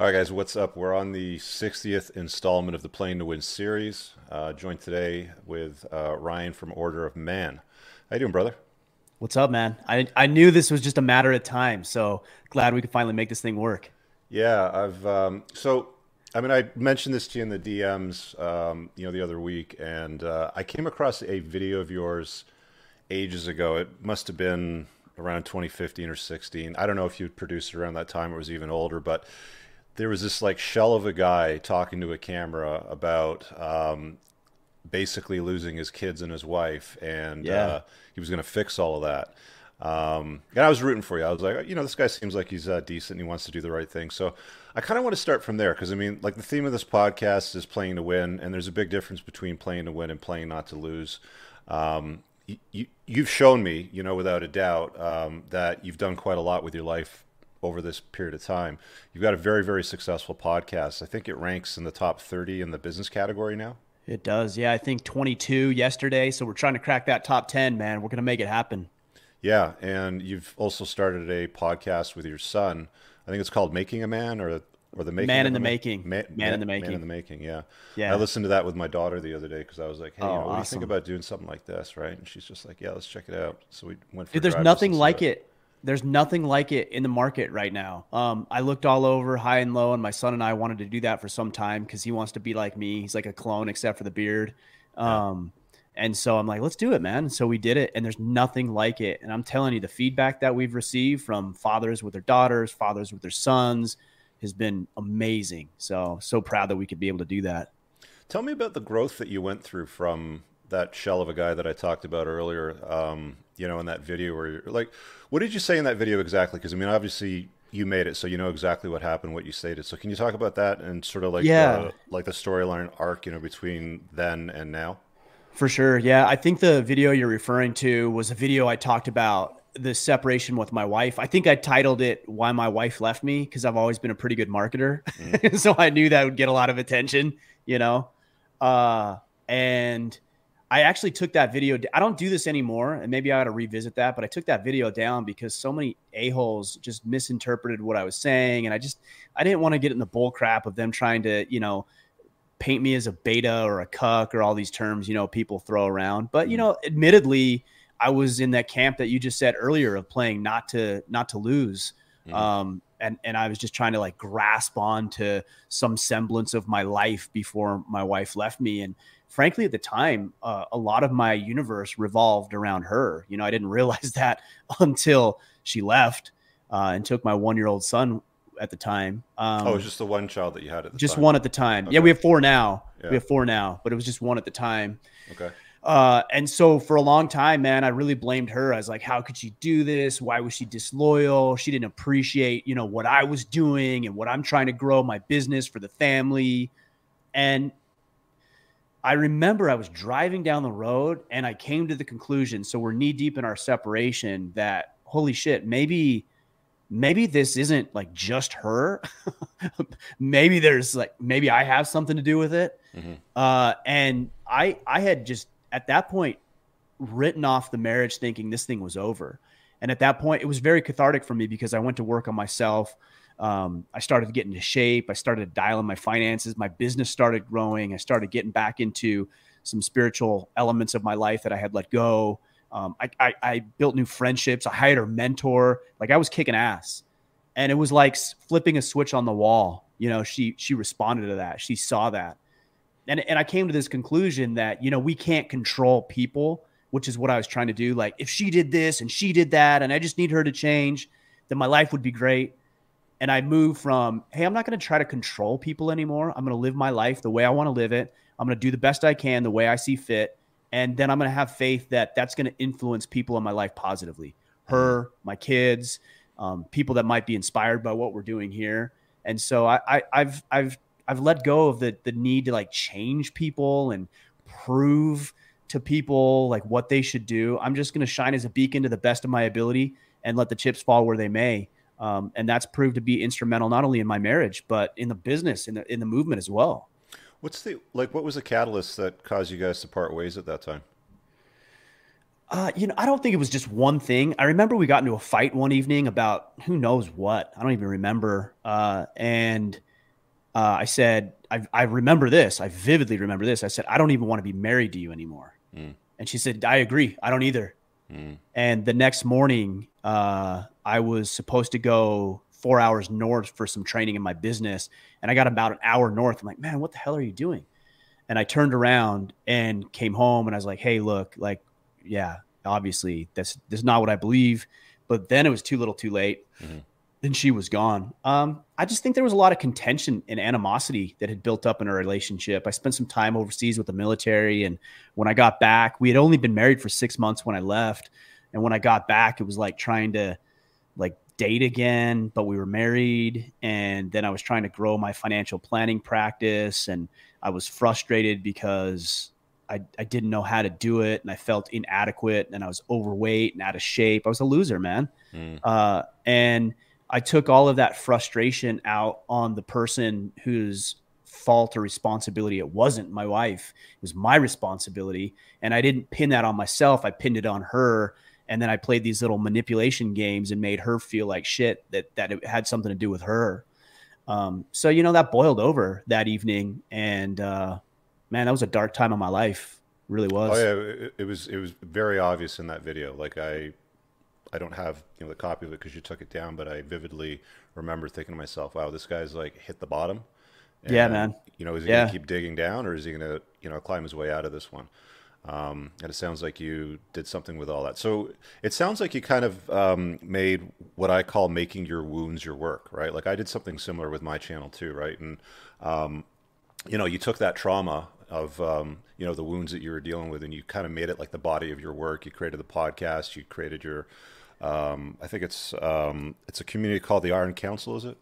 All right, guys, what's up? We're on the 60th installment of the Playing to Win series. Uh, joined today with uh, Ryan from Order of Man. How you doing, brother? What's up, man? I I knew this was just a matter of time, so glad we could finally make this thing work. Yeah, I've um, so I mean I mentioned this to you in the DMs, um, you know, the other week, and uh, I came across a video of yours ages ago. It must have been around 2015 or 16. I don't know if you produced it around that time or was even older, but there was this like shell of a guy talking to a camera about um, basically losing his kids and his wife, and Yeah. uh, he was going to fix all of that. Um, and I was rooting for you. I was like, you know, this guy seems like he's uh, decent and he wants to do the right thing. So I kind of want to start from there because I mean, like the theme of this podcast is playing to win, and there's a big difference between playing to win and playing not to lose. Um, you, you, you've shown me, you know, without a doubt, um, that you've done quite a lot with your life over this period of time. You've got a very, very successful podcast. I think it ranks in the top 30 in the business category now. It does, yeah. I think 22 yesterday, so we're trying to crack that top 10, man. We're gonna make it happen. Yeah, and you've also started a podcast with your son. I think it's called Making a Man or or the making Man in a the Making. Ma- Man in the making Man in the making. Yeah. Yeah. I listened to that with my daughter the other day because I was like, "Hey, you Oh, know, what do you think about doing something like this?" Right? And she's just like, "Yeah, let's check it out." So we went. For Dude, there's nothing to like it. There's nothing like it in the market right now. Um, I looked all over, high and low, and my son and I wanted to do that for some time because he wants to be like me. He's like a clone except for the beard. Um, and so I'm like, let's do it, man. So we did it, and there's nothing like it. And I'm telling you, the feedback that we've received from fathers with their daughters, fathers with their sons, has been amazing. So so proud that we could be able to do that. Tell me about the growth that you went through from that shell of a guy that I talked about earlier. Um, you know, in that video where you're like, what did you say in that video exactly? Because I mean, obviously you made it, so you know exactly what happened, what you stated. So can you talk about that and sort of like, Yeah. the, like the storyline arc, you know, between then and now? For sure. Yeah. I think the video you're referring to was a video I talked about the separation with my wife. I think I titled it Why My Wife Left Me because I've always been a pretty good marketer. so I knew that would get a lot of attention, you know? Uh, and I actually took that video. I don't do this anymore, and maybe I ought to revisit that. But I took that video down because so many a holes just misinterpreted what I was saying, and I just I didn't want to get in the bull crap of them trying to you know paint me as a beta or a cuck or all these terms you know people throw around. But you know, admittedly, I was in that camp that you just said earlier of playing not to not to lose. Mhm. Um, and and I was just trying to like grasp on to some semblance of my life before my wife left me. And frankly, at the time, uh, a lot of my universe revolved around her. You know, I didn't realize that until she left uh, and took my one year old son at the time. Um, oh, it was just the one child that you had at the just time. one at the time. Okay. Yeah, we have four now. Yeah. We have four now, but it was just one at the time. Okay. Uh, and so for a long time, man, I really blamed her. I was like, how could she do this? Why was she disloyal? She didn't appreciate, you know, what I was doing and what I'm trying to grow my business for the family. And I remember I was driving down the road and I came to the conclusion. So we're knee deep in our separation that holy shit, maybe, maybe this isn't like just her. maybe there's like, maybe I have something to do with it. Mhm. Uh, and I, I had just at that point written off the marriage thinking this thing was over. And at that point, it was very cathartic for me because I went to work on myself. Um, I started to get into shape. I started dialing my finances. My business started growing. I started getting back into some spiritual elements of my life that I had let go. Um, I, I, I built new friendships. I hired a mentor. Like I was kicking ass, and it was like flipping a switch on the wall. You know, she she responded to that. She saw that, and and I came to this conclusion that you know we can't control people, which is what I was trying to do. Like if she did this and she did that, and I just need her to change, then my life would be great. And I move from hey, I'm not going to try to control people anymore. I'm going to live my life the way I want to live it. I'm going to do the best I can the way I see fit, and then I'm going to have faith that that's going to influence people in my life positively. Her, my kids, um, people that might be inspired by what we're doing here. And so I, I, I've I've I've let go of the the need to like change people and prove to people like what they should do. I'm just going to shine as a beacon to the best of my ability and let the chips fall where they may. Um, and that's proved to be instrumental not only in my marriage but in the business in the in the movement as well. What's the like? What was the catalyst that caused you guys to part ways at that time? Uh, you know, I don't think it was just one thing. I remember we got into a fight one evening about who knows what. I don't even remember. Uh, and uh, I said, I, I remember this. I vividly remember this. I said, I don't even want to be married to you anymore. Mm. And she said, I agree. I don't either. Mm. And the next morning, uh, I was supposed to go four hours north for some training in my business. And I got about an hour north. I'm like, man, what the hell are you doing? And I turned around and came home and I was like, hey, look, like, yeah, obviously that's, that's not what I believe. But then it was too little too late. Mm-hmm then she was gone. Um, I just think there was a lot of contention and animosity that had built up in our relationship. I spent some time overseas with the military, and when I got back, we had only been married for six months when I left, and when I got back, it was like trying to like date again, but we were married, and then I was trying to grow my financial planning practice, and I was frustrated because I, I didn't know how to do it, and I felt inadequate, and I was overweight and out of shape. I was a loser, man, mm. uh, and I took all of that frustration out on the person whose fault or responsibility it wasn't my wife. It was my responsibility. And I didn't pin that on myself. I pinned it on her. And then I played these little manipulation games and made her feel like shit that, that it had something to do with her. Um, so, you know, that boiled over that evening. And uh, man, that was a dark time of my life. It really was. Oh, yeah. It, it was, it was very obvious in that video. Like I, I don't have you know the copy of it because you took it down, but I vividly remember thinking to myself, "Wow, this guy's like hit the bottom." And, yeah, man. You know, is he yeah. gonna keep digging down, or is he gonna you know climb his way out of this one? Um, and it sounds like you did something with all that. So it sounds like you kind of um, made what I call making your wounds your work, right? Like I did something similar with my channel too, right? And um, you know, you took that trauma of um, you know the wounds that you were dealing with, and you kind of made it like the body of your work. You created the podcast, you created your um, I think it's um, it's a community called the Iron Council. Is it?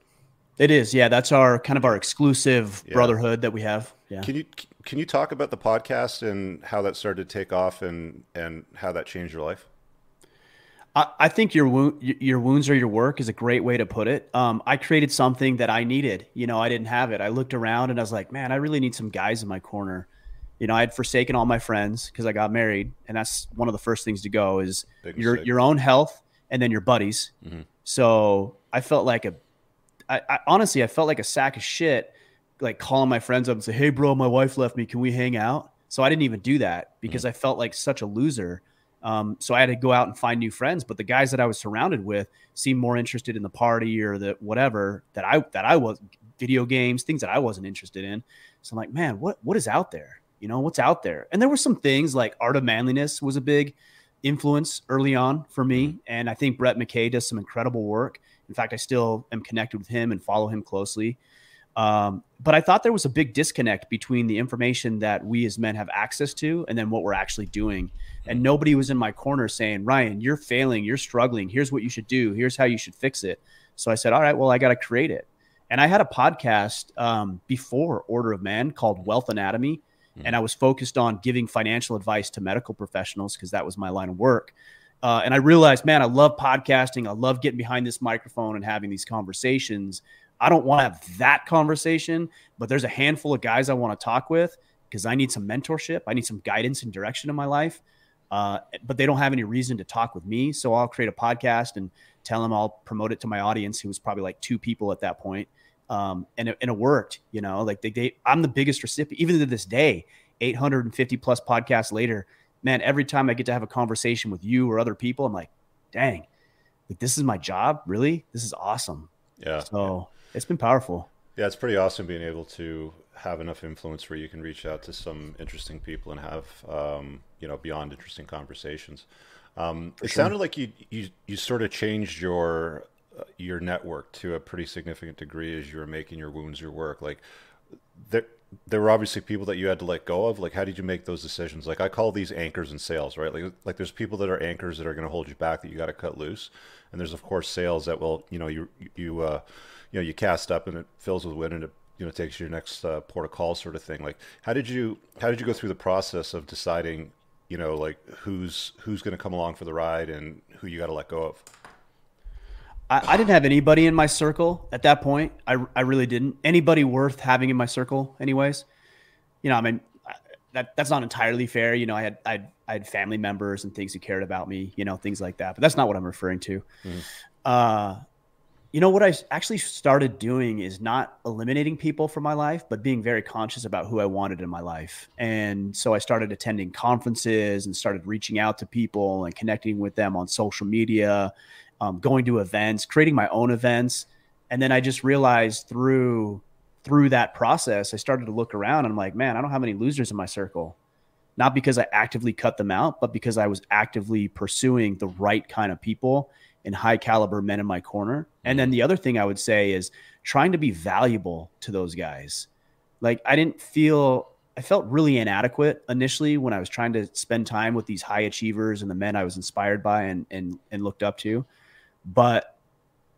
It is. Yeah, that's our kind of our exclusive yeah. brotherhood that we have. Yeah. Can you can you talk about the podcast and how that started to take off and and how that changed your life? I, think your wound, your wounds are your work is a great way to put it. Um, I created something that I needed. You know, I didn't have it. I looked around and I was like, man, I really need some guys in my corner. You know, I had forsaken all my friends because I got married, and that's one of the first things to go is your your own health and then your buddies. Mm-hmm. So I felt like a, I, I honestly, I felt like a sack of shit, like calling my friends up and say, "Hey, bro, my wife left me. Can we hang out?" So I didn't even do that because mm-hmm. I felt like such a loser. Um, so I had to go out and find new friends. But the guys that I was surrounded with seemed more interested in the party or the whatever that I that I was video games, things that I wasn't interested in. So I'm like, man, what what is out there? You know, what's out there? And there were some things like Art of Manliness was a big influence early on for me. Mm-hmm. And I think Brett McKay does some incredible work. In fact, I still am connected with him and follow him closely. Um, but I thought there was a big disconnect between the information that we as men have access to and then what we're actually doing. And mm-hmm. nobody was in my corner saying, Ryan, you're failing, you're struggling. Here's what you should do. Here's how you should fix it. So I said, all right, well, I got to create it. And I had a podcast um, before Order of Man called Wealth Anatomy and I was focused on giving financial advice to medical professionals because that was my line of work. Uh, and I realized, man, I love podcasting. I love getting behind this microphone and having these conversations. I don't want to have that conversation, but there's a handful of guys I want to talk with because I need some mentorship. I need some guidance and direction in my life. Uh, but they don't have any reason to talk with me. So I'll create a podcast and tell them I'll promote it to my audience, who was probably like two people at that point um, and, it, and it worked. You know, like they, they, I'm the biggest recipient, even to this day, 850 plus podcasts later. Man, every time I get to have a conversation with you or other people, I'm like, dang, like this is my job. Really, this is awesome. Yeah. So it's been powerful. Yeah, it's pretty awesome being able to have enough influence where you can reach out to some interesting people and have, um, you know, beyond interesting conversations. Um, it sure. sounded like you, you you sort of changed your your network to a pretty significant degree as you were making your wounds your work. Like there, there were obviously people that you had to let go of. Like, how did you make those decisions? Like, I call these anchors in sales, right? Like, like there's people that are anchors that are going to hold you back that you got to cut loose, and there's of course sails that will, you know, you you uh, you know, you cast up and it fills with wind and it you know takes you your next uh, port of call sort of thing. Like, how did you how did you go through the process of deciding, you know, like who's who's going to come along for the ride and who you got to let go of? I, I, didn't have anybody in my circle at that point. I, I really didn't. Anybody worth having in my circle, anyways. You know, I mean, that that's not entirely fair. You know, I had I had, I had family members and things who cared about me. You know, things like that. But that's not what I'm referring to. Mm-hmm. Uh, you know what I actually started doing is not eliminating people from my life, but being very conscious about who I wanted in my life. And so I started attending conferences and started reaching out to people and connecting with them on social media, um, going to events, creating my own events. And then I just realized through through that process, I started to look around and I'm like, man, I don't have any losers in my circle. Not because I actively cut them out, but because I was actively pursuing the right kind of people and high caliber men in my corner. And then mm-hmm. the other thing I would say is trying to be valuable to those guys. Like I didn't feel I felt really inadequate initially when I was trying to spend time with these high achievers and the men I was inspired by and and and looked up to. But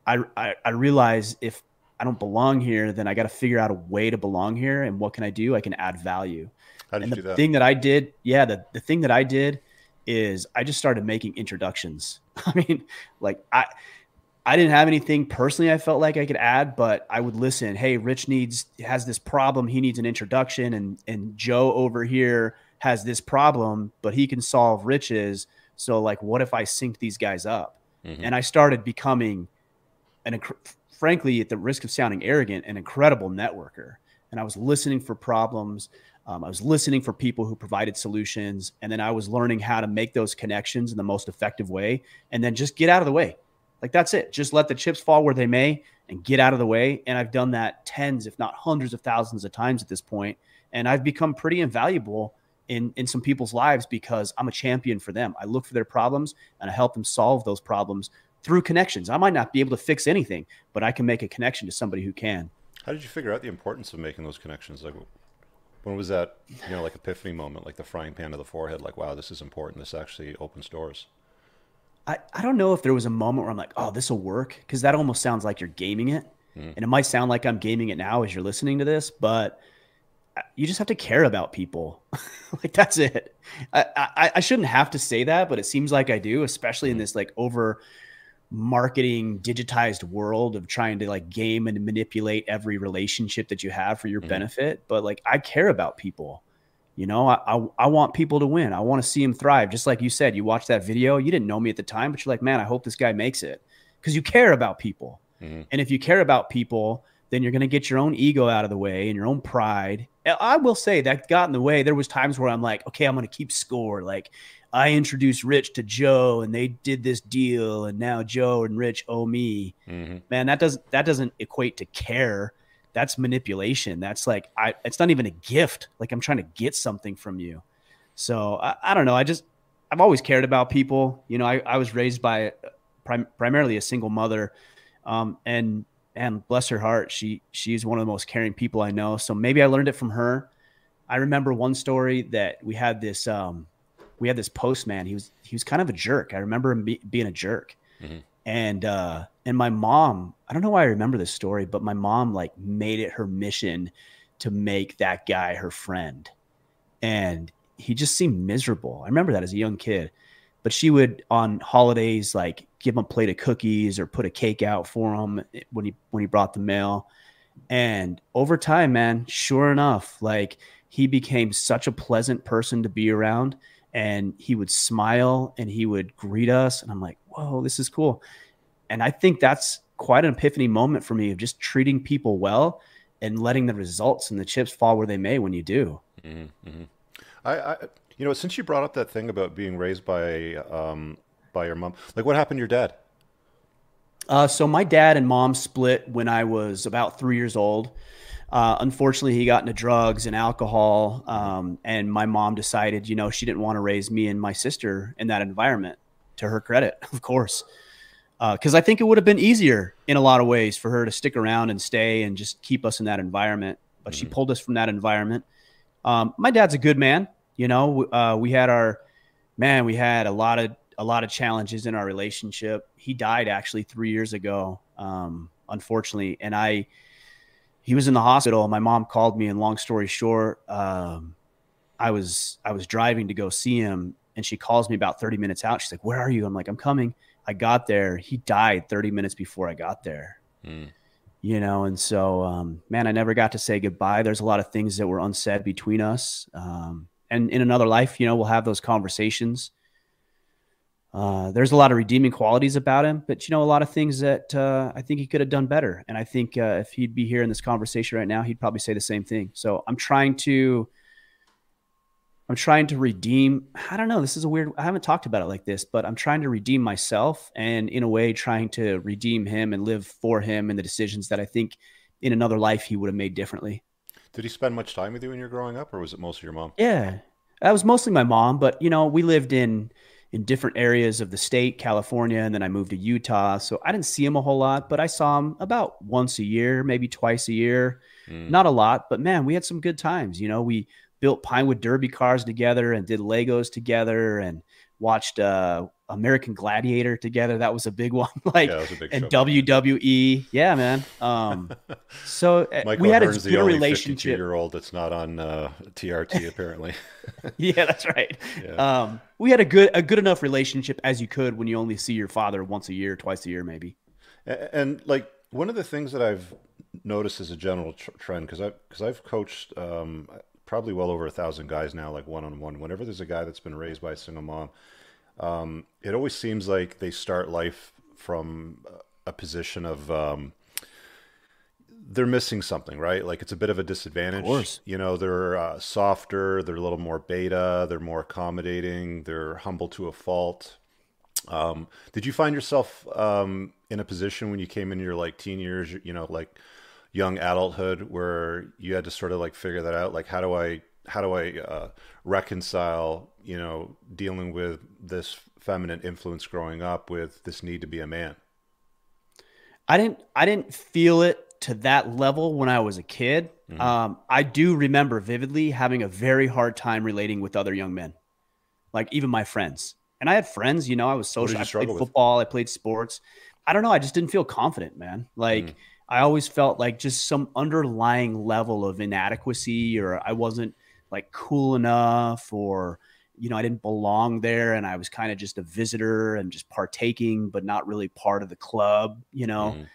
I I, I realized if I don't belong here, then I got to figure out a way to belong here. And what can I do? I can add value. How did and you the do that? thing that I did, yeah, the, the thing that I did is I just started making introductions. I mean, like I I didn't have anything personally I felt like I could add, but I would listen. Hey, Rich needs has this problem. He needs an introduction, and and Joe over here has this problem, but he can solve Rich's. So like, what if I sync these guys up? Mm-hmm. And I started becoming an frankly, at the risk of sounding arrogant, an incredible networker. And I was listening for problems. Um, I was listening for people who provided solutions, and then I was learning how to make those connections in the most effective way, and then just get out of the way. Like that's it. Just let the chips fall where they may, and get out of the way. And I've done that tens, if not hundreds of thousands of times at this point, and I've become pretty invaluable in in some people's lives because I'm a champion for them. I look for their problems and I help them solve those problems through connections. I might not be able to fix anything, but I can make a connection to somebody who can. How did you figure out the importance of making those connections? Like, when was that, you know, like epiphany moment, like the frying pan to the forehead, like, wow, this is important. This actually opens doors. I, I don't know if there was a moment where I'm like, oh, this will work. Cause that almost sounds like you're gaming it. Mm. And it might sound like I'm gaming it now as you're listening to this, but you just have to care about people. like that's it. I, I, I, shouldn't have to say that, but it seems like I do, especially in mm. this like over marketing digitized world of trying to like game and manipulate every relationship that you have for your mm-hmm. benefit but like i care about people you know I, I, I want people to win i want to see them thrive just like you said you watched that video you didn't know me at the time but you're like man i hope this guy makes it because you care about people mm-hmm. and if you care about people then you're going to get your own ego out of the way and your own pride i will say that got in the way there was times where i'm like okay i'm going to keep score like I introduced Rich to Joe and they did this deal and now Joe and Rich owe me. Mm-hmm. Man, that doesn't that doesn't equate to care. That's manipulation. That's like I it's not even a gift. Like I'm trying to get something from you. So I, I don't know. I just I've always cared about people. You know, I, I was raised by prim- primarily a single mother. Um, and and bless her heart, she she's one of the most caring people I know. So maybe I learned it from her. I remember one story that we had this um, we had this postman. He was he was kind of a jerk. I remember him be, being a jerk. Mm-hmm. And uh, and my mom, I don't know why I remember this story, but my mom like made it her mission to make that guy her friend. And he just seemed miserable. I remember that as a young kid. But she would on holidays like give him a plate of cookies or put a cake out for him when he when he brought the mail. And over time, man, sure enough, like he became such a pleasant person to be around and he would smile and he would greet us and i'm like whoa this is cool and i think that's quite an epiphany moment for me of just treating people well and letting the results and the chips fall where they may when you do mm-hmm. mm-hmm. I, I, you know since you brought up that thing about being raised by um, by your mom like what happened to your dad uh, so my dad and mom split when i was about three years old uh, unfortunately, he got into drugs and alcohol. Um, and my mom decided, you know, she didn't want to raise me and my sister in that environment. To her credit, of course, because uh, I think it would have been easier in a lot of ways for her to stick around and stay and just keep us in that environment. But mm-hmm. she pulled us from that environment. Um, my dad's a good man. You know, uh, we had our man. We had a lot of a lot of challenges in our relationship. He died actually three years ago, um, unfortunately, and I he was in the hospital. My mom called me, and long story short, um, I was I was driving to go see him, and she calls me about 30 minutes out. She's like, "Where are you?" I'm like, "I'm coming." I got there. He died 30 minutes before I got there. Mm. You know, and so um, man, I never got to say goodbye. There's a lot of things that were unsaid between us. Um, and in another life, you know, we'll have those conversations. uh, there's a lot of redeeming qualities about him, but you know, a lot of things that uh, I think he could have done better. And I think uh, if he'd be here in this conversation right now, he'd probably say the same thing. So I'm trying to, I'm trying to redeem. I don't know. This is a weird. I haven't talked about it like this, but I'm trying to redeem myself, and in a way, trying to redeem him and live for him and the decisions that I think in another life he would have made differently. Did he spend much time with you when you were growing up, or was it mostly your mom? Yeah, that was mostly my mom, but you know, we lived in in different areas of the state, California, and then I moved to Utah. So I didn't see him a whole lot, but I saw him about once a year, maybe twice a year. Mm. Not a lot, but man, we had some good times. You know, we built Pinewood Derby cars together and did Legos together and watched uh, American Gladiator together. That was a big one. like yeah, big and WWE. Yeah, man. Um, so uh, we had a good relationship. Year old that's not on uh, TRT apparently. yeah, that's right. Yeah. Um, we had a good a good enough relationship as you could when you only see your father once a year, twice a year, maybe. And, and like one of the things that I've noticed as a general tr- trend because I because I've coached um, probably well over a thousand guys now, like one on one. Whenever there's a guy that's been raised by a single mom um, it always seems like they start life from a position of um, they're missing something, right? Like it's a bit of a disadvantage. Of course. You know, they're uh, softer, they're a little more beta, they're more accommodating, they're humble to a fault. Um, did you find yourself um, in a position when you came into your like teen years, you know, like young adulthood, where you had to sort of like figure that out? Like, how do I how do I uh, reconcile, you know, dealing with this feminine influence growing up with this need to be a man? I didn't I didn't feel it to that level when I was a kid. Mm-hmm. Um, I do remember vividly having a very hard time relating with other young men, like even my friends. And I had friends, you know, I was social. I played football, with? I played sports. I don't know. I just didn't feel confident, man. Like mm. I always felt like just some underlying level of inadequacy, or I wasn't like cool enough or you know i didn't belong there and i was kind of just a visitor and just partaking but not really part of the club you know mm.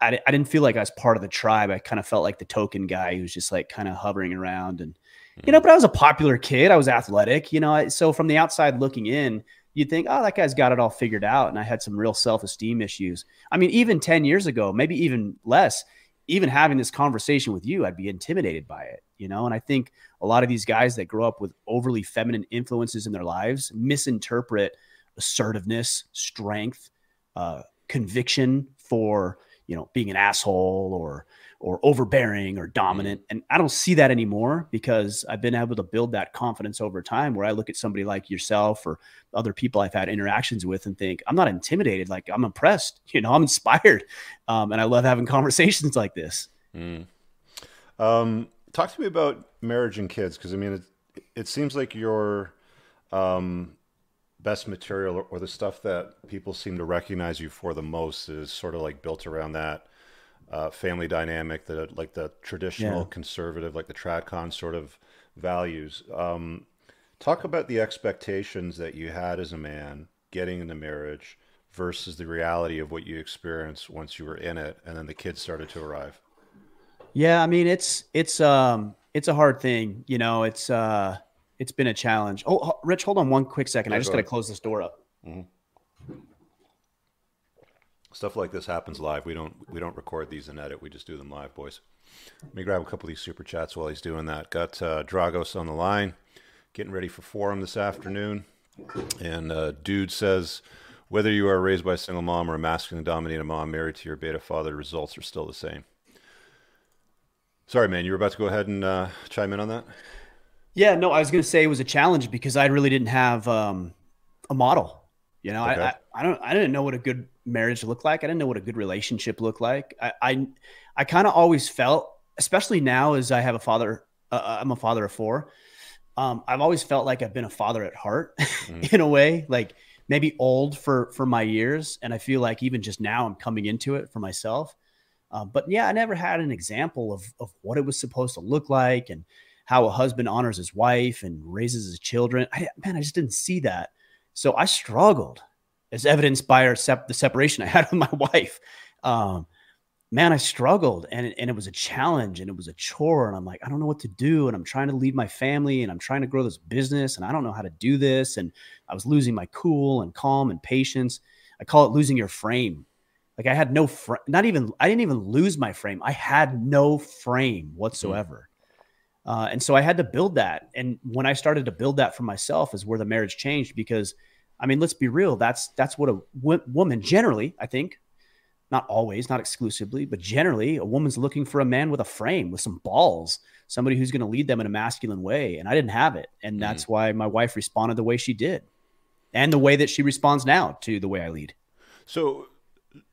I, I didn't feel like i was part of the tribe i kind of felt like the token guy who's just like kind of hovering around and mm. you know mm. but i was a popular kid i was athletic you know so from the outside looking in you'd think oh that guy's got it all figured out and i had some real self-esteem issues i mean even 10 years ago maybe even less even having this conversation with you i'd be intimidated by it you know? And i think a lot of these guys that grow up with overly feminine influences in their lives misinterpret assertiveness, strength, uh, conviction for you know being an asshole or or overbearing or dominant. Mm. And I don't see that anymore because I've been able to build that confidence over time where I look at somebody like yourself or other people I've had interactions with and think, I'm not intimidated. Like I'm impressed, you know, I'm inspired. Um, and I love having conversations like this. Mm. Um, talk to me about marriage and kids because I mean it, it seems like your um, best material or, or, the stuff that people seem to recognize you for the most is sort of like built around that uh, family dynamic, the like the traditional yeah. conservative, like the tradcon sort of values. Um, talk about the expectations that you had as a man getting into marriage versus the reality of what you experienced once you were in it, and then the kids started to arrive. Yeah, I mean it's it's um it's a hard thing, you know. It's uh it's been a challenge. Oh, Rich, hold on one quick second. Yeah, I just go got to close this door up. Mm-hmm. Stuff like this happens live. We don't we don't record these and edit. We just do them live, boys. Let me grab a couple of these super chats while he's doing that. Got uh, Dragos on the line, getting ready for forum this afternoon. And uh, dude says, whether you are raised by a single mom or a masculine dominated mom married to your beta father, the results are still the same. Sorry, man. You were about to go ahead and uh, chime in on that. Yeah, no, I was going to say it was a challenge because I really didn't have um, a model. You know, okay. I, I, I don't I didn't know what a good marriage looked like. I didn't know what a good relationship looked like. I I, I kind of always felt, especially now as I have a father, uh, uh, I'm a father of four. Um, I've always felt like I've been a father at heart, mm. in a way, like maybe old for for my years, and I feel like even just now I'm coming into it for myself. Uh, but yeah, I never had an example of, of what it was supposed to look like and how a husband honors his wife and raises his children. I, man, I just didn't see that. So I struggled, as evidenced by our sep- the separation I had with my wife. Um, man, I struggled and it, and it was a challenge and it was a chore. And I'm like, I don't know what to do. And I'm trying to lead my family and I'm trying to grow this business and I don't know how to do this. And I was losing my cool and calm and patience. I call it losing your frame. Like I had no frame, not even, I didn't even lose my frame. I had no frame whatsoever. Mm-hmm. Uh, and so I had to build that. And when I started to build that for myself is where the marriage changed because I mean, let's be real. That's, that's what a w- woman generally, I think, not always, not exclusively, but generally, a woman's looking for a man with a frame, with some balls, somebody who's going to lead them in a masculine way. And I didn't have it. And mm-hmm. that's why my wife responded the way she did and the way that she responds now to the way I lead. So,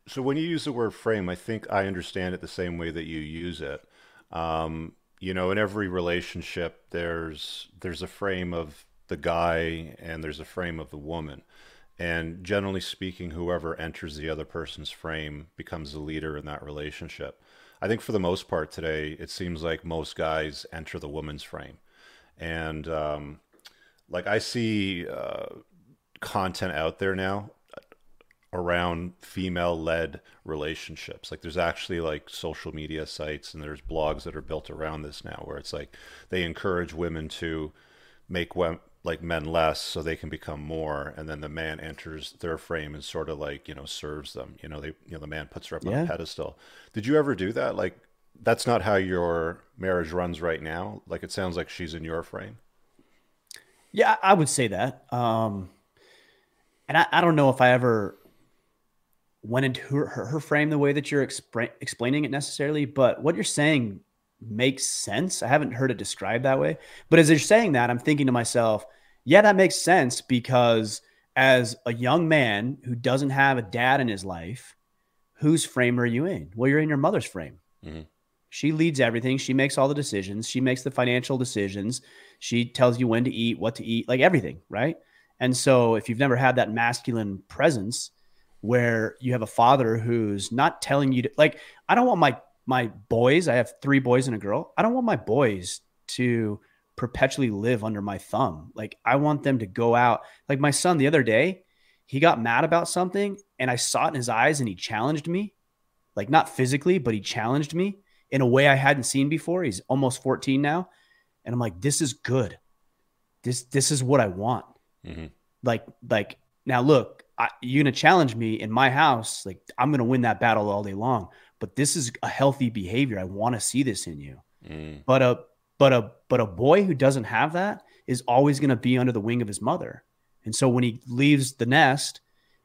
so when you use the word frame, I think I understand it the same way that you use it. Um, you know, in every relationship, there's there's a frame of the guy and there's a frame of the woman. And generally speaking, whoever enters the other person's frame becomes the leader in that relationship. I think for the most part today, it seems like most guys enter the woman's frame. And um, like I see uh, content out there now around female led relationships. Like there's actually like social media sites and there's blogs that are built around this now where it's like they encourage women to make like men less so they can become more and then the man enters their frame and sort of like you know serves them. You know they you know the man puts her up yeah. on a pedestal. Did you ever do that? Like that's not how your marriage runs right now? Like it sounds like she's in your frame? Yeah i would say that. Um and i, I don't know if i ever went into her, her, her frame the way that you're expra- explaining it necessarily but what you're saying makes sense. I haven't heard it described that way. But as you're saying that, I'm thinking to myself, yeah, that makes sense because as a young man who doesn't have a dad in his life, whose frame are you in? Well, you're in your mother's frame. Mm-hmm. She leads everything. She makes all the decisions. She makes the financial decisions. She tells you when to eat, what to eat, like everything, right? And so if you've never had that masculine presence where you have a father who's not telling you to like I don't want my my boys, I have three boys and a girl. I don't want my boys to perpetually live under my thumb. Like I want them to go out. Like my son the other day, he got mad about something and I saw it in his eyes and he challenged me. Like not physically, but he challenged me in a way I hadn't seen before. He's almost 14 now. And I'm like, this is good. This this is what I want. Mm-hmm. Like, like now look, I, you're gonna challenge me in my house. Like I'm gonna win that battle all day long but this is a healthy behavior. I want to see this in you. Mm. But a but a but a boy who doesn't have that is always going to be under the wing of his mother. And so when he leaves the nest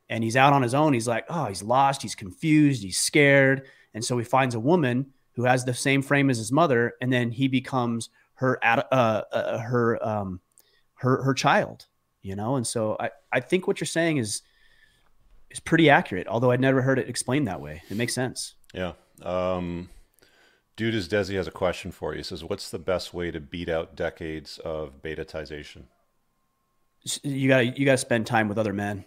and he's out on his own, he's like, oh, he's lost, he's confused, he's scared. And so he finds a woman who has the same frame as his mother, and then he becomes her uh, uh, her um, her her child. You know, and so I I think what you're saying is is pretty accurate. Although I'd never heard it explained that way. It makes sense. Yeah. Um, Dude is Desi has a question for you. He says, "What's the best way to beat out decades of betatization?" You got you got to spend time with other men.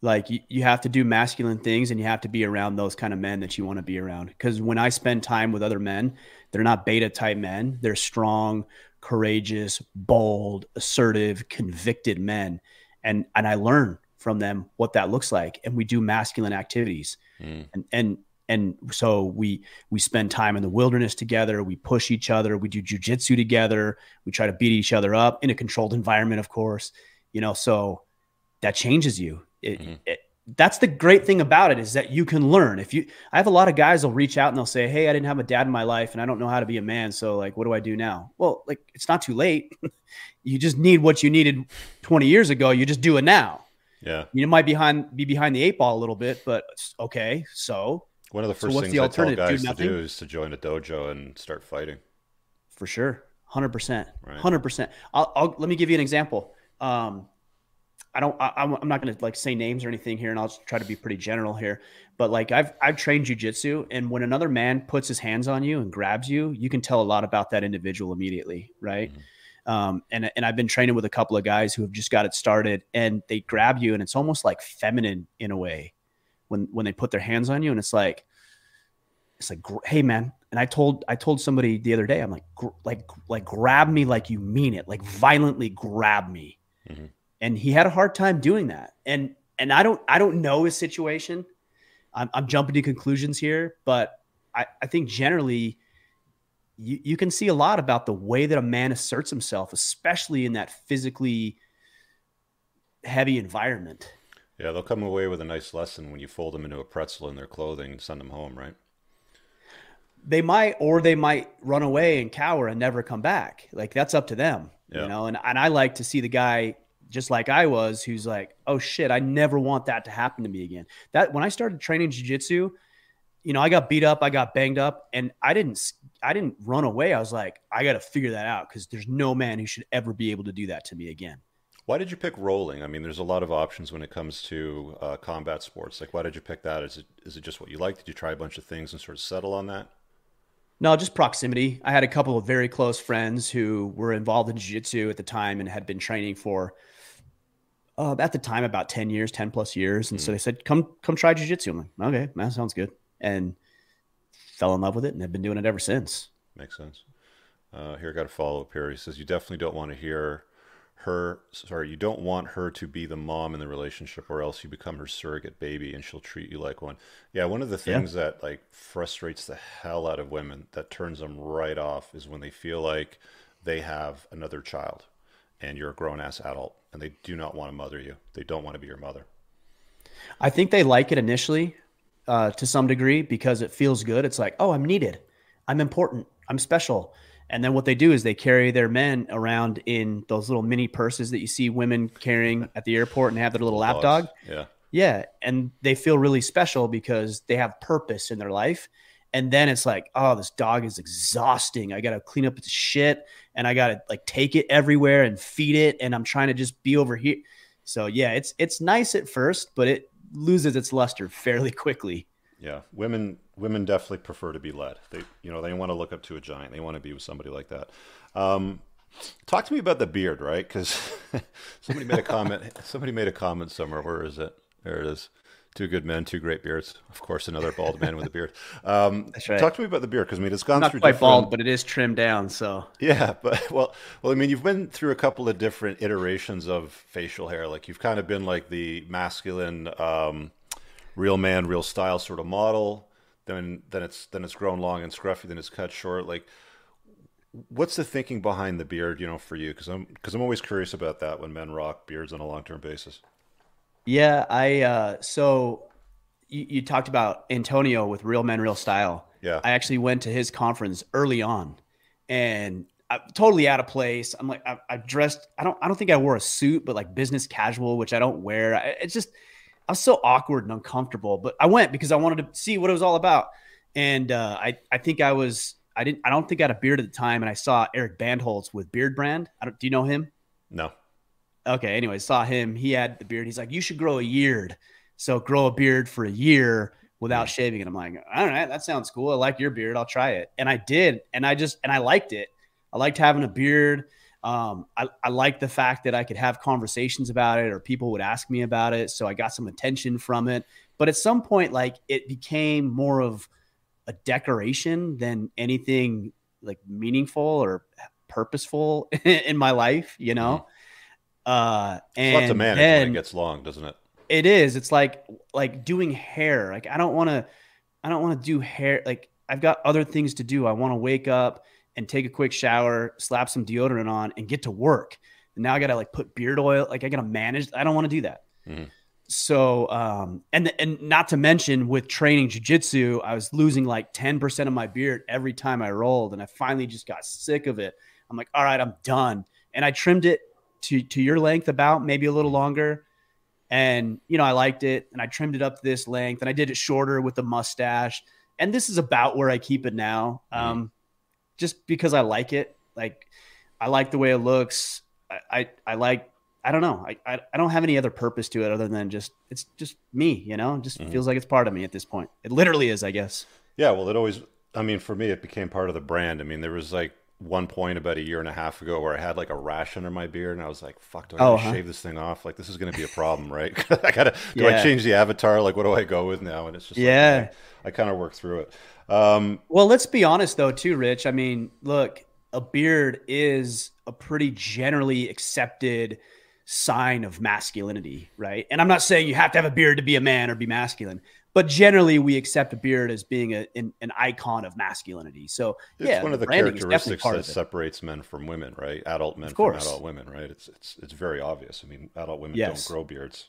Like you, you have to do masculine things, and you have to be around those kind of men that you want to be around. Because when I spend time with other men, they're not beta type men. They're strong, courageous, bold, assertive, convicted men, and and I learn from them what that looks like. And we do masculine activities, mm. and and and so we we spend time in the wilderness together. We push each other. We do jujitsu together. We try to beat each other up in a controlled environment of course you know so that changes you. It, mm-hmm. it, that's the great thing about it is that you can learn. If you i have a lot of guys will reach out and they'll say hey i didn't have a dad in my life and i don't know how to be a man so like what do i do now? Well like it's not too late. You just need what you needed 20 years ago. You just do it now. Yeah. You might behind be behind the eight ball a little bit but okay. So one of the first so things the I tell guys do to do is to join a dojo and start fighting. For sure, hundred percent, hundred percent. I'll let me give you an example. Um, I don't. I, am not going to like say names or anything here, and I'll try to be pretty general here. But like I've I've trained jujitsu, and when another man puts his hands on you and grabs you, you can tell a lot about that individual immediately, right? Mm-hmm. Um, and and I've been training with a couple of guys who have just got it started, and they grab you, and it's almost like feminine in a way when when they put their hands on you and it's like it's like hey man and i told i told somebody the other day i'm like gr- like like grab me like you mean it like violently grab me mm-hmm. and he had a hard time doing that and and i don't i don't know his situation i'm, I'm jumping to conclusions here but I, I think generally you, you can see a lot about the way that a man asserts himself, especially in that physically heavy environment. Yeah, they'll come away with a nice lesson when you fold them into a pretzel in their clothing and send them home, right? They might, or they might run away and cower and never come back. Like that's up to them, yeah. you know. And and I like to see the guy just like I was, who's like, oh shit, I never want that to happen to me again. That when I started training jujitsu, you know, I got beat up, I got banged up, and I didn't, I didn't run away. I was like, I got to figure that out because there's no man who should ever be able to do that to me again. Why did you pick rolling? I mean, there's a lot of options when it comes to uh, combat sports. Like, why did you pick that? Is it is it just what you like? Did you try a bunch of things and sort of settle on that? No, just proximity. I had a couple of very close friends who were involved in jiu-jitsu at the time and had been training for uh, at the time about 10 years, 10 plus years. And mm. so they said, come, come try jujitsu. I'm like, okay, that sounds good. And fell in love with it and have been doing it ever since. Makes sense. Uh, here, I got a follow up here. He says, you definitely don't want to hear her, sorry, you don't want her to be the mom in the relationship or else you become her surrogate baby and she'll treat you like one. Yeah. One of the things yeah. that like frustrates the hell out of women that turns them right off is when they feel like they have another child and you're a grown ass adult and they do not want to mother you. They don't want to be your mother. I think they like it initially uh, to some degree because it feels good. It's like, oh, I'm needed. I'm important. I'm special. And then what they do is they carry their men around in those little mini purses that you see women carrying at the airport and have their little lap dog. Yeah. Yeah. And they feel really special because they have purpose in their life. And then it's like, oh, this dog is exhausting. I got to clean up its shit and I got to like take it everywhere and feed it. And I'm trying to just be over here. So yeah, it's it's nice at first, but it loses its luster fairly quickly. Yeah, women women definitely prefer to be led. They you know they want to look up to a giant. They want to be with somebody like that. Um, talk to me about the beard, right? Because somebody made a comment. somebody made a comment somewhere. Where is it? There it is. Two good men, two great beards. Of course, another bald man with a beard. Um, That's right. Talk to me about the beard because I mean it's gone Not through quite different... bald, but it is trimmed down. So yeah, but well, well, I mean you've been through a couple of different iterations of facial hair. Like you've kind of been like the masculine, um, real man, real style sort of model. Then then it's then it's grown long and scruffy. Then it's cut short. Like what's the thinking behind the beard? You know, for you because I'm because I'm always curious about that when men rock beards on a long term basis. Yeah, I uh, so you, you, talked about Antonio with Real Men Real Style. Yeah, I actually went to his conference early on, and I'm totally out of place. I'm like, I, I, dressed. I don't. I don't think I wore a suit, but like business casual, which I don't wear. I, it's just I was so awkward and uncomfortable. But I went because I wanted to see what it was all about, and uh, I I think I was. I didn't. I don't think I had a beard at the time, and I saw Eric Bandholz with Beardbrand. I don't. Do you know him? No okay, anyway, saw him. He had the beard. He's like, you should grow a beard. So grow a beard for a year without shaving. And I'm like, all right, that sounds cool. I like your beard. I'll try it. And I did. And I just, and I liked it. I liked having a beard. Um, I, I liked the fact that I could have conversations about it or people would ask me about it. So I got some attention from it. But at some point, like it became more of a decoration than anything like meaningful or purposeful in my life, you know? Mm-hmm. Uh, and management then, it gets long, doesn't it? It is. It's like like doing hair. Like I don't want to, I don't want to do hair. Like I've got other things to do. I want to wake up and take a quick shower, slap some deodorant on, and get to work. And now I got to like put beard oil. Like I got to manage. I don't want to do that. Mm-hmm. So, um, and and not to mention with training jujitsu, I was losing like ten percent of my beard every time I rolled, and I finally just got sick of it. I'm like, all right, I'm done. And I trimmed it to to your length about maybe a little longer and you know i liked it and i trimmed it up to this length and i did it shorter with the mustache and this is about where i keep it now mm-hmm. um, just because i like it like i like the way it looks i i, I like i don't know I, I, I don't have any other purpose to it other than just it's just me you know it just mm-hmm. feels like it's part of me at this point it literally is i guess yeah well it always i mean for me it became part of the brand i mean there was like one point about a year and a half ago where I had like a rash under my beard, and I was like, "Fuck, do I oh, huh? shave this thing off? Like, this is going to be a problem, right? I gotta do yeah. I change the avatar? Like, what do I go with now?" And it's just yeah, like, I, I kind of work through it. Um, well, let's be honest though, too, Rich. I mean, look, a beard is a pretty generally accepted sign of masculinity, right? And I'm not saying you have to have a beard to be a man or be masculine. but generally we accept a beard as being a, an, an icon of masculinity. So it's yeah, one of the characteristics that separates men from women, right? Adult men from adult women, right? It's it's it's very obvious. I mean, adult women yes. don't grow beards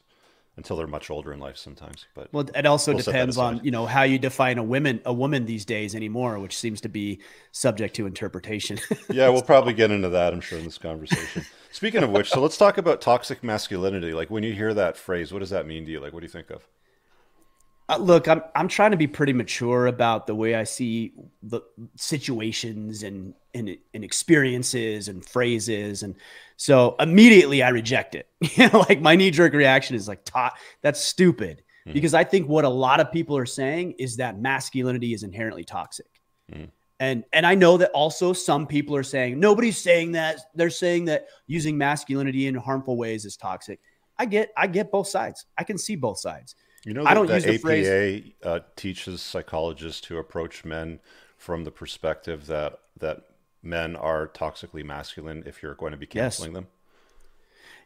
until they're much older in life sometimes. But well, it also we'll depends on you know how you define a woman a woman these days anymore, which seems to be subject to interpretation. yeah, we'll probably get into that, I'm sure, in this conversation. Speaking of which, so let's talk about toxic masculinity. Like when you hear that phrase, what does that mean to you? Like, what do you think of? Uh, look, I'm I'm trying to be pretty mature about the way I see the situations and and, and experiences and phrases, and so immediately I reject it. You know, like my knee jerk reaction is like, "That's stupid," mm. because I think what a lot of people are saying is that masculinity is inherently toxic. Mm. And and I know that also some people are saying nobody's saying that. They're saying that using masculinity in harmful ways is toxic. I get I get both sides. I can see both sides. You know, I don't the use the APA phrase, uh, teaches psychologists to approach men from the perspective that that men are toxically masculine if you're going to be canceling yes. them.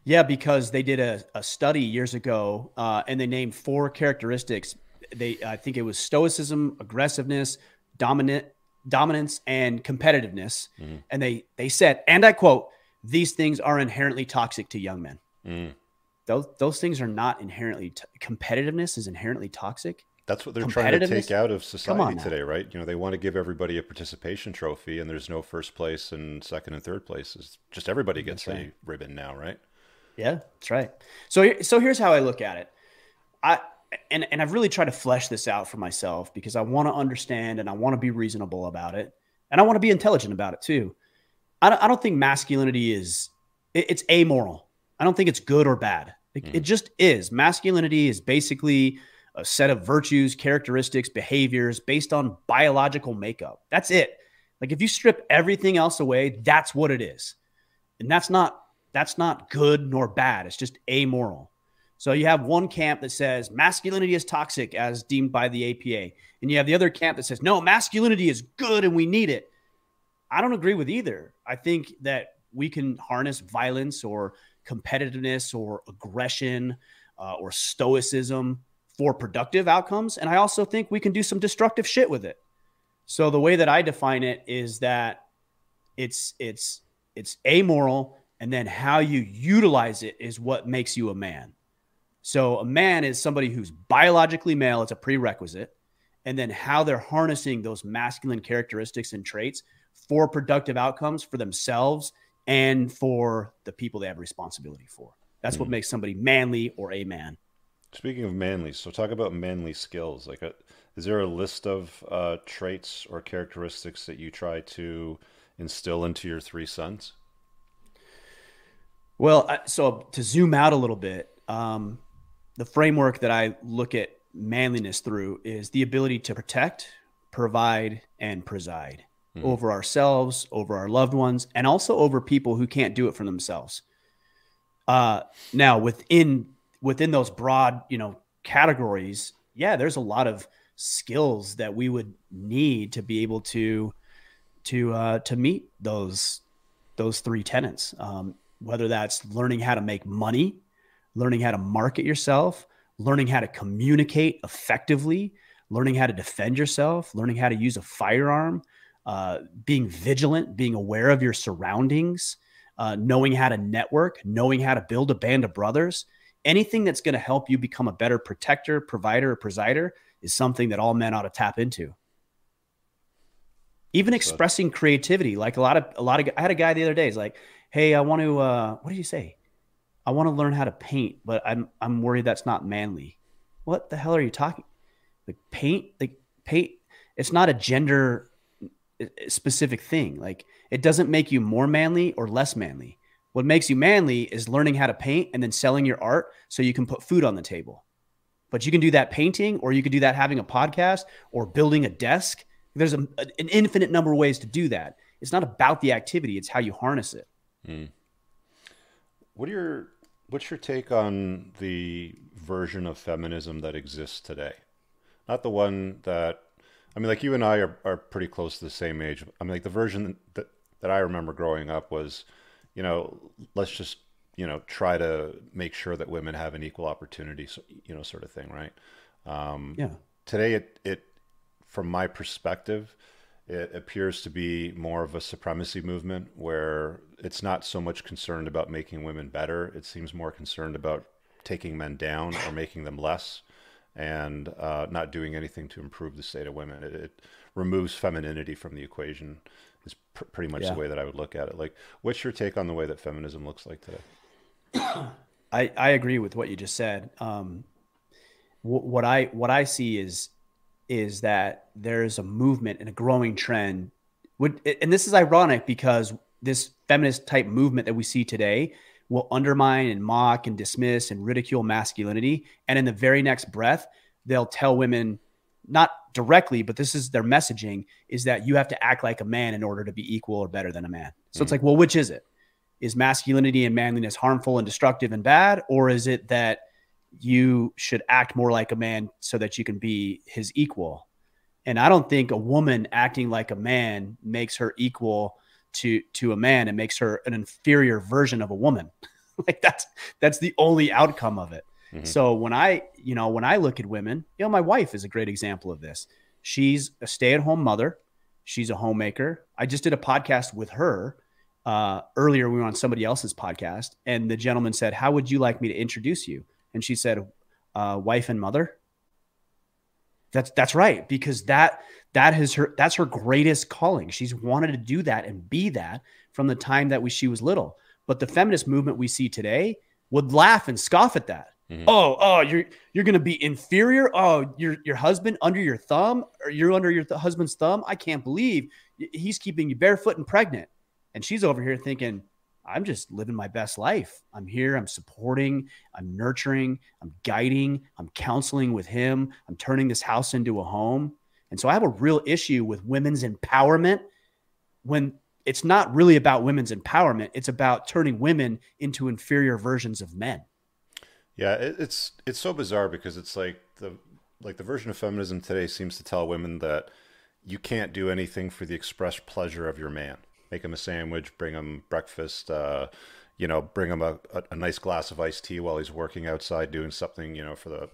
Yeah, because they did a, a study years ago, uh, and they named four characteristics. They, I think it was stoicism, aggressiveness, dominant, dominance, and competitiveness. Mm-hmm. And they they said, and I quote, "These things are inherently toxic to young men." Mm those those things are not inherently t- competitiveness is inherently toxic. That's what they're trying to take out of society today, right? You know, they want to give everybody a participation trophy, and there's no first place and second and third places. Just everybody gets a ribbon now, right? Yeah, that's right. So, so here's how I look at it. I and and I've really tried to flesh this out for myself because I want to understand and I want to be reasonable about it, and I want to be intelligent about it too. I don't, I don't think masculinity is it, it's amoral. I don't think it's good or bad. It, mm. it just is. Masculinity is basically a set of virtues, characteristics, behaviors based on biological makeup. That's it. Like if you strip everything else away, that's what it is. And that's not that's not good nor bad. It's just amoral. So you have one camp that says masculinity is toxic as deemed by the APA, and you have the other camp that says no, masculinity is good and we need it. I don't agree with either. I think that we can harness violence or competitiveness or aggression uh, or stoicism for productive outcomes. And I also think we can do some destructive shit with it. So the way that I define it is that it's it's it's amoral and then how you utilize it is what makes you a man. So a man is somebody who's biologically male, it's a prerequisite. And then how they're harnessing those masculine characteristics and traits for productive outcomes for themselves and for the people they have responsibility for. That's mm what hmm. makes somebody manly or a man. Speaking of manly, so talk about manly skills. Like, a, uh, is there a list of uh, traits or characteristics that you try to instill into your three sons? Well, so to zoom out a little bit, um, the framework that I look at manliness through is the ability to protect, provide, and preside mm-hmm. over ourselves, over our loved ones, and also over people who can't do it for themselves. Uh, now, within within those broad, you know, categories, yeah, there's a lot of skills that we would need to be able to to uh, to meet those those three tenants. Um, whether that's learning how to make money, learning how to market yourself, learning how to communicate effectively, learning how to defend yourself, learning how to use a firearm, uh, being vigilant, being aware of your surroundings, uh, knowing how to network, knowing how to build a band of brothers. Anything that's going to help you become a better protector, provider, or presider is something that all men ought to tap into. Even expressing creativity, like a lot of a lot of I had a guy the other day. He's like, "Hey, I want to. Uh, what did you say? I want to learn how to paint, but I'm I'm worried that's not manly. What the hell are you talking? Like paint, like paint. It's not a gender specific thing. Like it doesn't make you more manly or less manly. What makes you manly is learning how to paint and then selling your art so you can put food on the table. But you can do that painting or you could do that having a podcast or building a desk. There's a, an infinite number of ways to do that. It's not about the activity, it's how you harness it. Mm. What are your what's your take on the version of feminism that exists today? Not the one that I mean, like you and I are, are pretty close to the same age. I mean, like the version that, that I remember growing up was, you know, let's just, you know, try to make sure that women have an equal opportunity, you know, sort of thing, right? Um, yeah. today it it from my perspective it appears to be more of a supremacy movement where it's not so much concerned about making women better it seems more concerned about taking men down or making them less and uh, not doing anything to improve the state of women it, it removes femininity from the equation is pr- pretty much Yeah. the way that i would look at it like what's your take on the way that feminism looks like today I, I agree with what you just said. Um, wh- what I what I see is is that there's a movement and a growing trend. Would and this is ironic because this feminist type movement that we see today will undermine and mock and dismiss and ridicule masculinity, and in the very next breath, they'll tell women not directly, but this is their messaging is that you have to act like a man in order to be equal or better than a man. So it's hmm. like, well, which is it? is masculinity and manliness harmful and destructive and bad or is it that you should act more like a man so that you can be his equal and i don't think a woman acting like a man makes her equal to to a man and makes her an inferior version of a woman like that's that's the only outcome of it Mhm. so when i you know when i look at women you know my wife is a great example of this. She's a stay-at-home mother. She's a homemaker. I just did a podcast with her uh, earlier we were on somebody else's podcast and the gentleman said how would you like me to introduce you? And she said uh, wife and mother. That's that's right because that that is her that's her greatest calling. She's wanted to do that and be that from the time that we, she was little. But the feminist movement we see today would laugh and scoff at that Mhm. oh oh you're you're to be inferior oh your your husband under your thumb or you're under your th- husband's thumb i can't believe he's keeping you barefoot and pregnant and she's over here thinking, I'm just living my best life. I'm here. I'm supporting. I'm nurturing. I'm guiding. I'm counseling with him. I'm turning this house into a home. And so I have a real issue with women's empowerment when it's not really about women's empowerment. It's about turning women into inferior versions of men. Yeah, it, it's it's so bizarre because it's like the like the version of feminism today seems to tell women that you can't do anything for the express pleasure of your man. Make him a sandwich, bring him breakfast, uh, you know, bring him a, a, a nice glass of iced tea while he's working outside doing something, you know, for the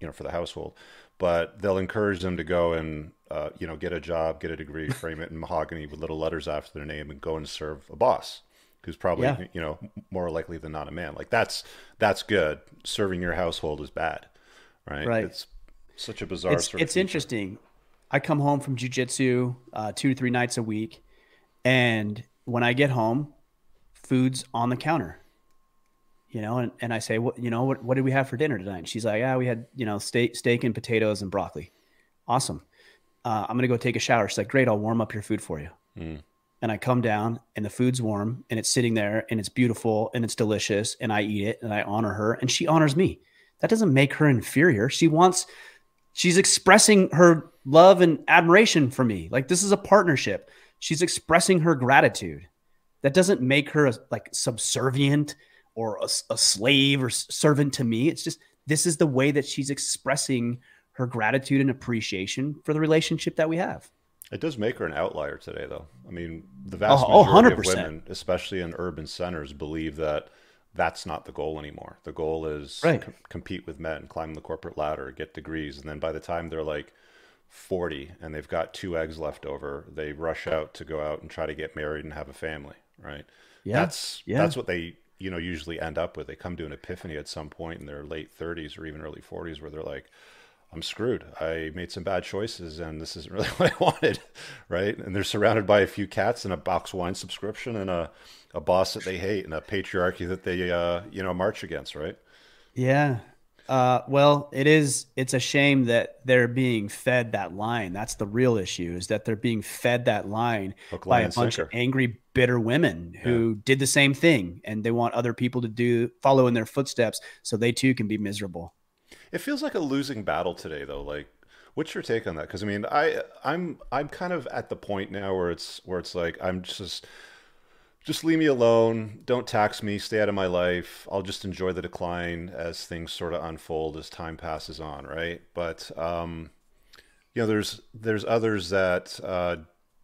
you know for the household. But they'll encourage them to go and uh, you know get a job, get a degree, frame it in mahogany with little letters after their name, and go and serve a boss who's probably Yeah. you know more likely than not a man. Like that's that's good. Serving your household is bad, right? Right. It's such a bizarre. it's, sort it's interesting. I come home from jujitsu uh, two to three nights a week, and when I get home, food's on the counter. You know, and, and I say, what you know, what what did we have for dinner tonight? And she's like, yeah, we had you know steak steak and potatoes and broccoli. Awesome. Uh, I'm gonna go take a shower. She's like, great, I'll warm up your food for you. Mm. And I come down and the food's warm and it's sitting there and it's beautiful and it's delicious and I eat it and I honor her and she honors me. That doesn't make her inferior. She wants she's expressing her love and admiration for me. Like this is a partnership. She's expressing her gratitude. That doesn't make her like subservient or a, a slave or servant to me. It's just this is the way that she's expressing her gratitude and appreciation for the relationship that we have. It does make her an outlier today, though. I mean, the oh, vast Oh, oh, majority of 100%. women, especially in urban centers, believe that that's not the goal anymore. The goal is Right. com- compete with men, climb the corporate ladder, get degrees, and then by the time they're like 40 and they've got two eggs left over, they rush out to go out and try to get married and have a family, right? Yeah. That's Yeah. that's what they, you know, usually end up with. They come to an epiphany at some point in their late 30s or even early 40s where they're like, I'm screwed. I made some bad choices and this isn't really what I wanted, right? And they're surrounded by a few cats and a box wine subscription and a, a boss that they hate and a patriarchy that they, uh, you know, march against, right? Yeah. Uh, well, it is. It's a shame that they're being fed that line. That's the real issue. Is that they're being fed that line Hook, by line, a bunch sinker. of angry, bitter women who did the same thing, and they want other people to do follow in their footsteps, so they too can be miserable. It feels like a losing battle today, though. Like, what's your take on that? Because I mean, I I'm I'm kind of at the point now where it's where it's like I'm just just leave me alone. Don't tax me. Stay out of my life. I'll just enjoy the decline as things sort of unfold as time passes on, right? But um, you know, there's there's others that uh,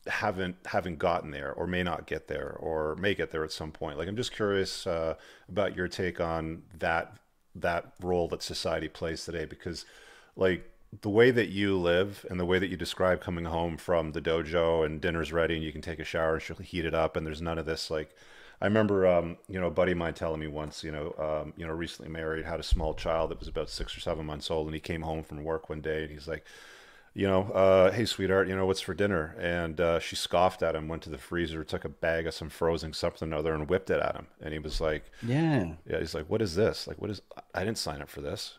haven't haven't gotten there or may not get there or may get there at some point. Like, I'm just curious uh, about your take on that that role that society plays today because like the way that you live and the way that you describe coming home from the dojo and dinner's ready and you can take a shower and she'll heat it up and there's none of this like I remember, um, you know, a buddy of mine telling me once, you know, um, you know, recently married, had a small child that was about six or seven months old, and he came home from work one day, and he's like, you know, uh, hey, sweetheart, you know, what's for dinner? And uh, she scoffed at him, went to the freezer, took a bag of some frozen something or other, and whipped it at him. And he was like, yeah, yeah, he's like, what is this? Like, what is? I didn't sign up for this.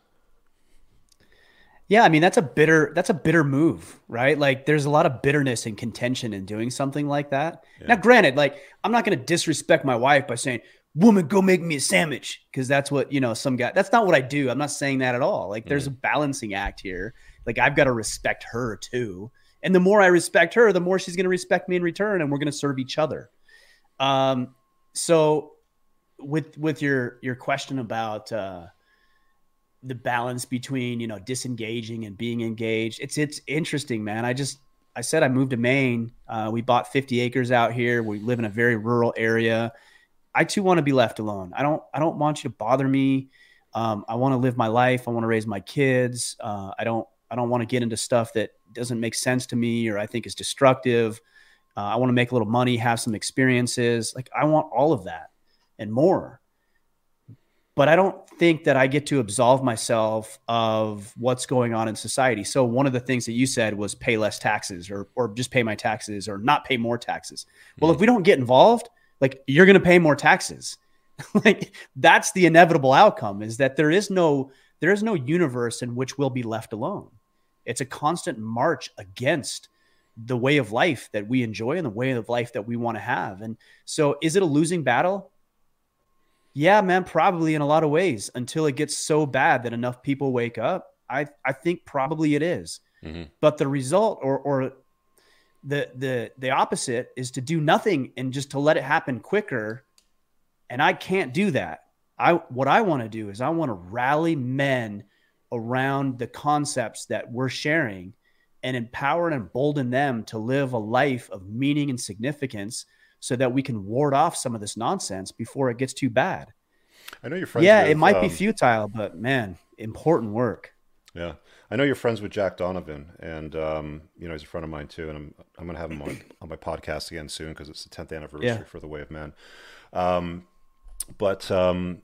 Yeah, I mean that's a bitter that's a bitter move, right? Like there's a lot of bitterness and contention in doing something like that. Yeah. Now, granted, like I'm not going to disrespect my wife by saying, "Woman, go make me a sandwich," because that's what you know some guy. That's not what I do. I'm not saying that at all. Like there's mm-hmm. a balancing act here. Like I've got to respect her too, and the more I respect her, the more she's going to respect me in return, and we're going to serve each other. Um, so with with your your question about uh the balance between you know disengaging and being engaged. It's it's interesting, man. I just I said I moved to Maine. Uh, we bought 50 acres out here. We live in a very rural area. I too want to be left alone. I don't I don't want you to bother me. Um, I want to live my life. I want to raise my kids. Uh, I don't I don't want to get into stuff that doesn't make sense to me or I think is destructive. Uh, I want to make a little money, have some experiences. Like I want all of that and more but I don't think that I get to absolve myself of what's going on in society. So one of the things that you said was pay less taxes or or just pay my taxes or not pay more taxes. Well, if we don't get involved, like you're going to pay more taxes. like that's the inevitable outcome is that there is no there is no universe in which we'll be left alone. It's a constant march against the way of life that we enjoy and the way of life that we want to have. And so is it a losing battle? Yeah, man, probably in a lot of ways until it gets so bad that enough people wake up. I I think probably it is. Mm-hmm. But the result or or the the the opposite is to do nothing and just to let it happen quicker. And I can't do that. I what I want to do is I want to rally men around the concepts that we're sharing and empower and embolden them to live a life of meaning and significance so that we can ward off some of this nonsense before it gets too bad. I know your friends. Yeah, with, it might um, be futile, but man, important work. Yeah, I know you're friends with Jack Donovan, and um, you know he's a friend of mine too. And I'm I'm gonna have him on, on my podcast again soon because it's the 10th anniversary yeah. for the Way of Men. Um, but um,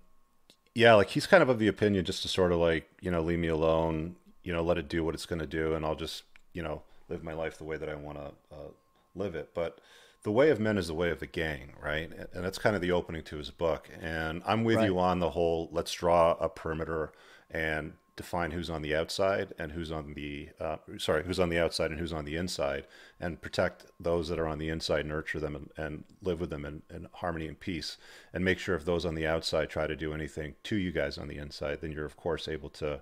yeah, like he's kind of of the opinion just to sort of like you know leave me alone, you know, let it do what it's gonna do, and I'll just you know live my life the way that I want to uh, live it. But the way of men is the way of the gang, right? And that's kind of the opening to his book. And I'm with right. you on the whole let's draw a perimeter and define who's on the outside and who's on the uh, sorry who's on the outside and who's on the inside and protect those that are on the inside nurture them and, and live with them in, in, harmony and peace and make sure if those on the outside try to do anything to you guys on the inside then you're of course able to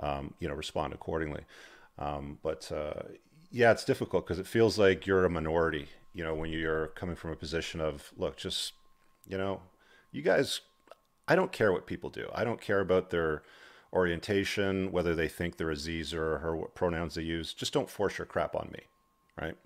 um, you know respond accordingly um, but uh, yeah it's difficult because it feels like you're a minority you know, when you're coming from a position of, look, just, you know, you guys, I don't care what people do. I don't care about their orientation, whether they think they're a Z's or her, what pronouns they use. Just don't force your crap on me, right?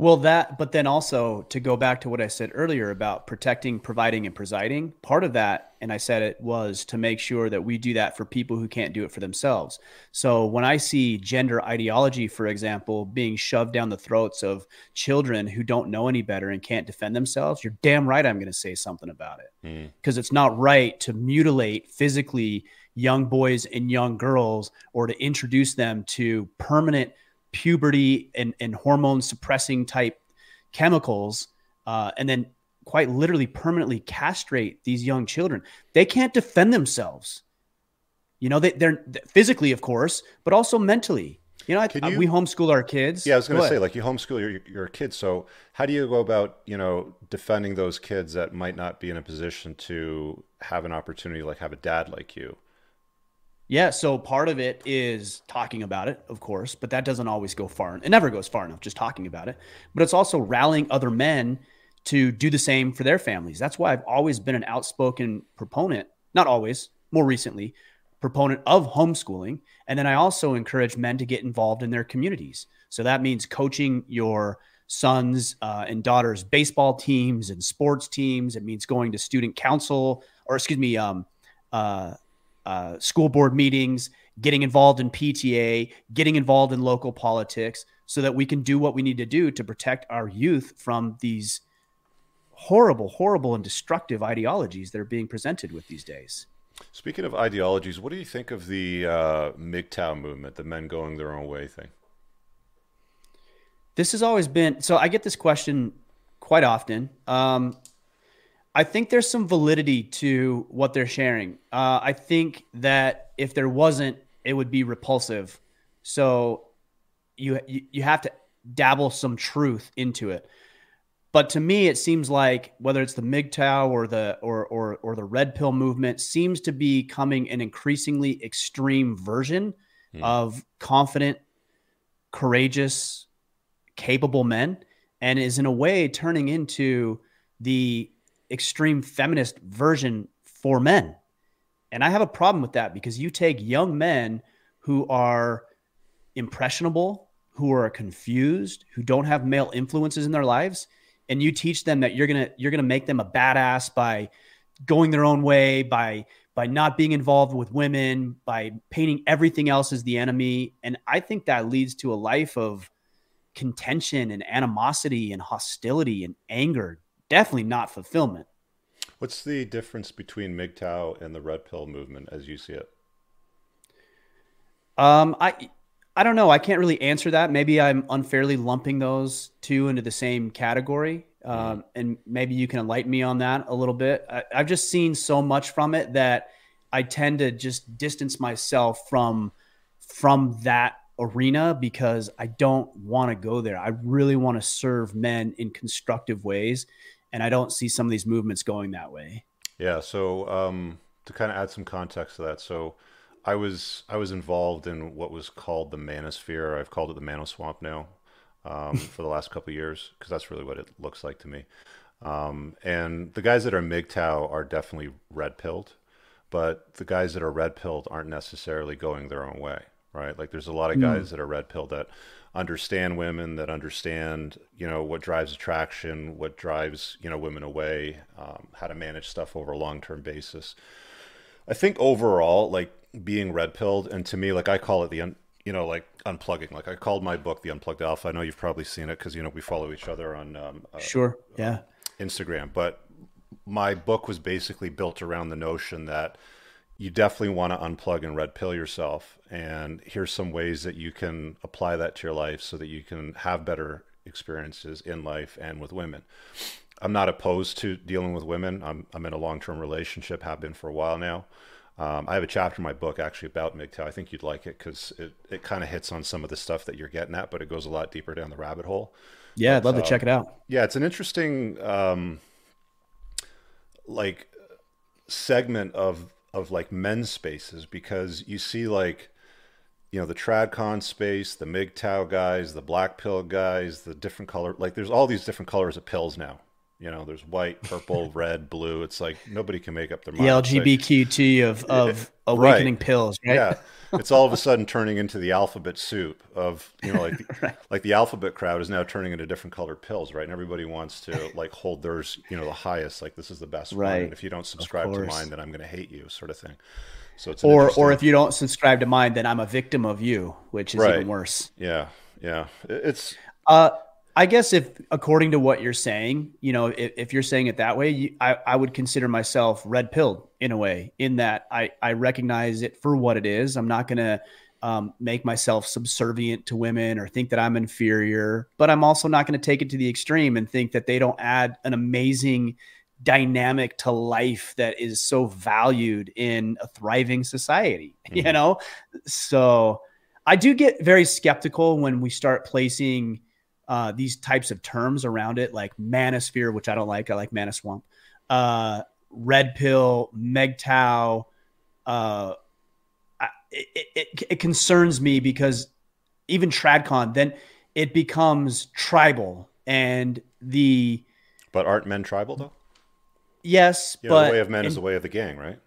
Well, that, but then also to go back to what I said earlier about protecting, providing, and presiding, part of that, and I said it was to make sure that we do that for people who can't do it for themselves. So when I see gender ideology, for example, being shoved down the throats of children who don't know any better and can't defend themselves, you're damn right I'm going to say something about it because mm. it's not right to mutilate physically young boys and young girls or to introduce them to permanent puberty and, and hormone suppressing type chemicals uh, and then quite literally permanently castrate these young children. They can't defend themselves. You know they, they're physically of course but also mentally. You know I, you, we homeschool our kids. Yeah i was going to say like you homeschool your, your kids so how do you go about you know defending those kids that might not be in a position to have an opportunity like have a dad like you yeah, so part of it is talking about it, of course, but that doesn't always go far. It never goes far enough just talking about it. But it's also rallying other men to do the same for their families. That's why I've always been an outspoken proponent, not always, more recently, proponent of homeschooling. And then I also encourage men to get involved in their communities. So that means coaching your sons uh, and daughters' baseball teams and sports teams. It means going to student council, or excuse me, um, uh, uh, school board meetings. getting involved in PTA, getting involved in local politics so that we can do what we need to do to protect our youth from these horrible, horrible, and destructive ideologies that are being presented with these days. Speaking of ideologies, what do you think of the uh, MGTOW movement, the men going their own way thing? This has always been so. I get this question quite often. Um, I think there's some validity to what they're sharing. Uh, I think that if there wasn't, it would be repulsive. So you you, have to dabble some truth into it. But to me, it seems like whether it's the MGTOW or the or or or the red pill movement seems to be coming an increasingly extreme version mm. of confident, courageous, capable men, and is in a way turning into the extreme feminist version for men. And I have a problem with that because you take young men who are impressionable, who are confused, who don't have male influences in their lives, and you teach them that you're going to you're going to make them a badass by going their own way, by by not being involved with women, by painting everything else as the enemy. And I think that leads to a life of contention and animosity and hostility and anger, definitely not fulfillment. What's the difference between MGTOW and the Red Pill movement as you see it? Um, I I don't know. I can't really answer that. Maybe I'm unfairly lumping those two into the same category. Um, mm-hmm. and maybe you can enlighten me on that a little bit. I, I've just seen so much from it that I tend to just distance myself from from that arena because I don't want to go there. I really want to serve men in constructive ways, and I don't see some of these movements going that way. Yeah. So um, to kind of add some context to that, so I was I was involved in what was called the Manosphere. I've called it the Manoswamp now um, for the last couple years because that's really what it looks like to me. Um, and the guys that are MGTOW are definitely red pilled, but the guys that are red pilled aren't necessarily going their own way, right? Like there's a lot of hmm. guys mm. that are red pilled that understand women, that understand you know what drives attraction, what drives you know women away, um, how to manage stuff over a long term basis. I think overall, like being red pilled, and to me, like I call it the un- you know like unplugging. Like I called my book the Unplugged Alpha. I know you've probably seen it because you know we follow each other on um, uh, sure, yeah, Instagram. But my book was basically built around the notion that you definitely want to unplug and red pill yourself. And here's some ways that you can apply that to your life so that you can have better experiences in life and with women. I'm not opposed to dealing with women. I'm, I'm in a long term relationship, have been for a while now. Um, I have a chapter in my book actually about MGTOW. I think you'd like it because it, it kind of hits on some of the stuff that you're getting at, but it goes a lot deeper down the rabbit hole. Yeah, I'd love to check it out. Yeah, it's an interesting um, like segment of of like men's spaces because you see like you know the tradcon space the mgtow guys the black pill guys the different color like there's all these different colors of pills now you know, there's white, purple, red, blue. It's like nobody can make up their mind. The LGBTQ of of awakening right. pills, right? Yeah, it's all of a sudden turning into the alphabet soup of you know, like the, right. like the alphabet crowd is now turning into different colored pills, right? And everybody wants to like hold theirs, you know, the highest. Like this is the best right. one. And if you don't subscribe to mine, then I'm going to hate you, sort of thing. So it's or or if you don't subscribe to mine, then I'm a victim of you, which is right. even worse. Yeah, yeah. It's uh I guess if, according to what you're saying, you know, if, if you're saying it that way, you, I, I would consider myself red pilled in a way, in that I, I recognize it for what it is. I'm not going to um, make myself subservient to women or think that I'm inferior, but I'm also not going to take it to the extreme and think that they don't add an amazing dynamic to life that is so valued in a thriving society, mm-hmm. you know? So I do get very skeptical when we start placing uh, these types of terms around it, like manosphere, which I don't like. I like mana swamp, uh, red pill, MGTOW. Uh, it, it, it concerns me because even Tradcon, then it becomes tribal and the. But aren't men tribal though? Yes, yeah, but the way of men is the way of the gang, right?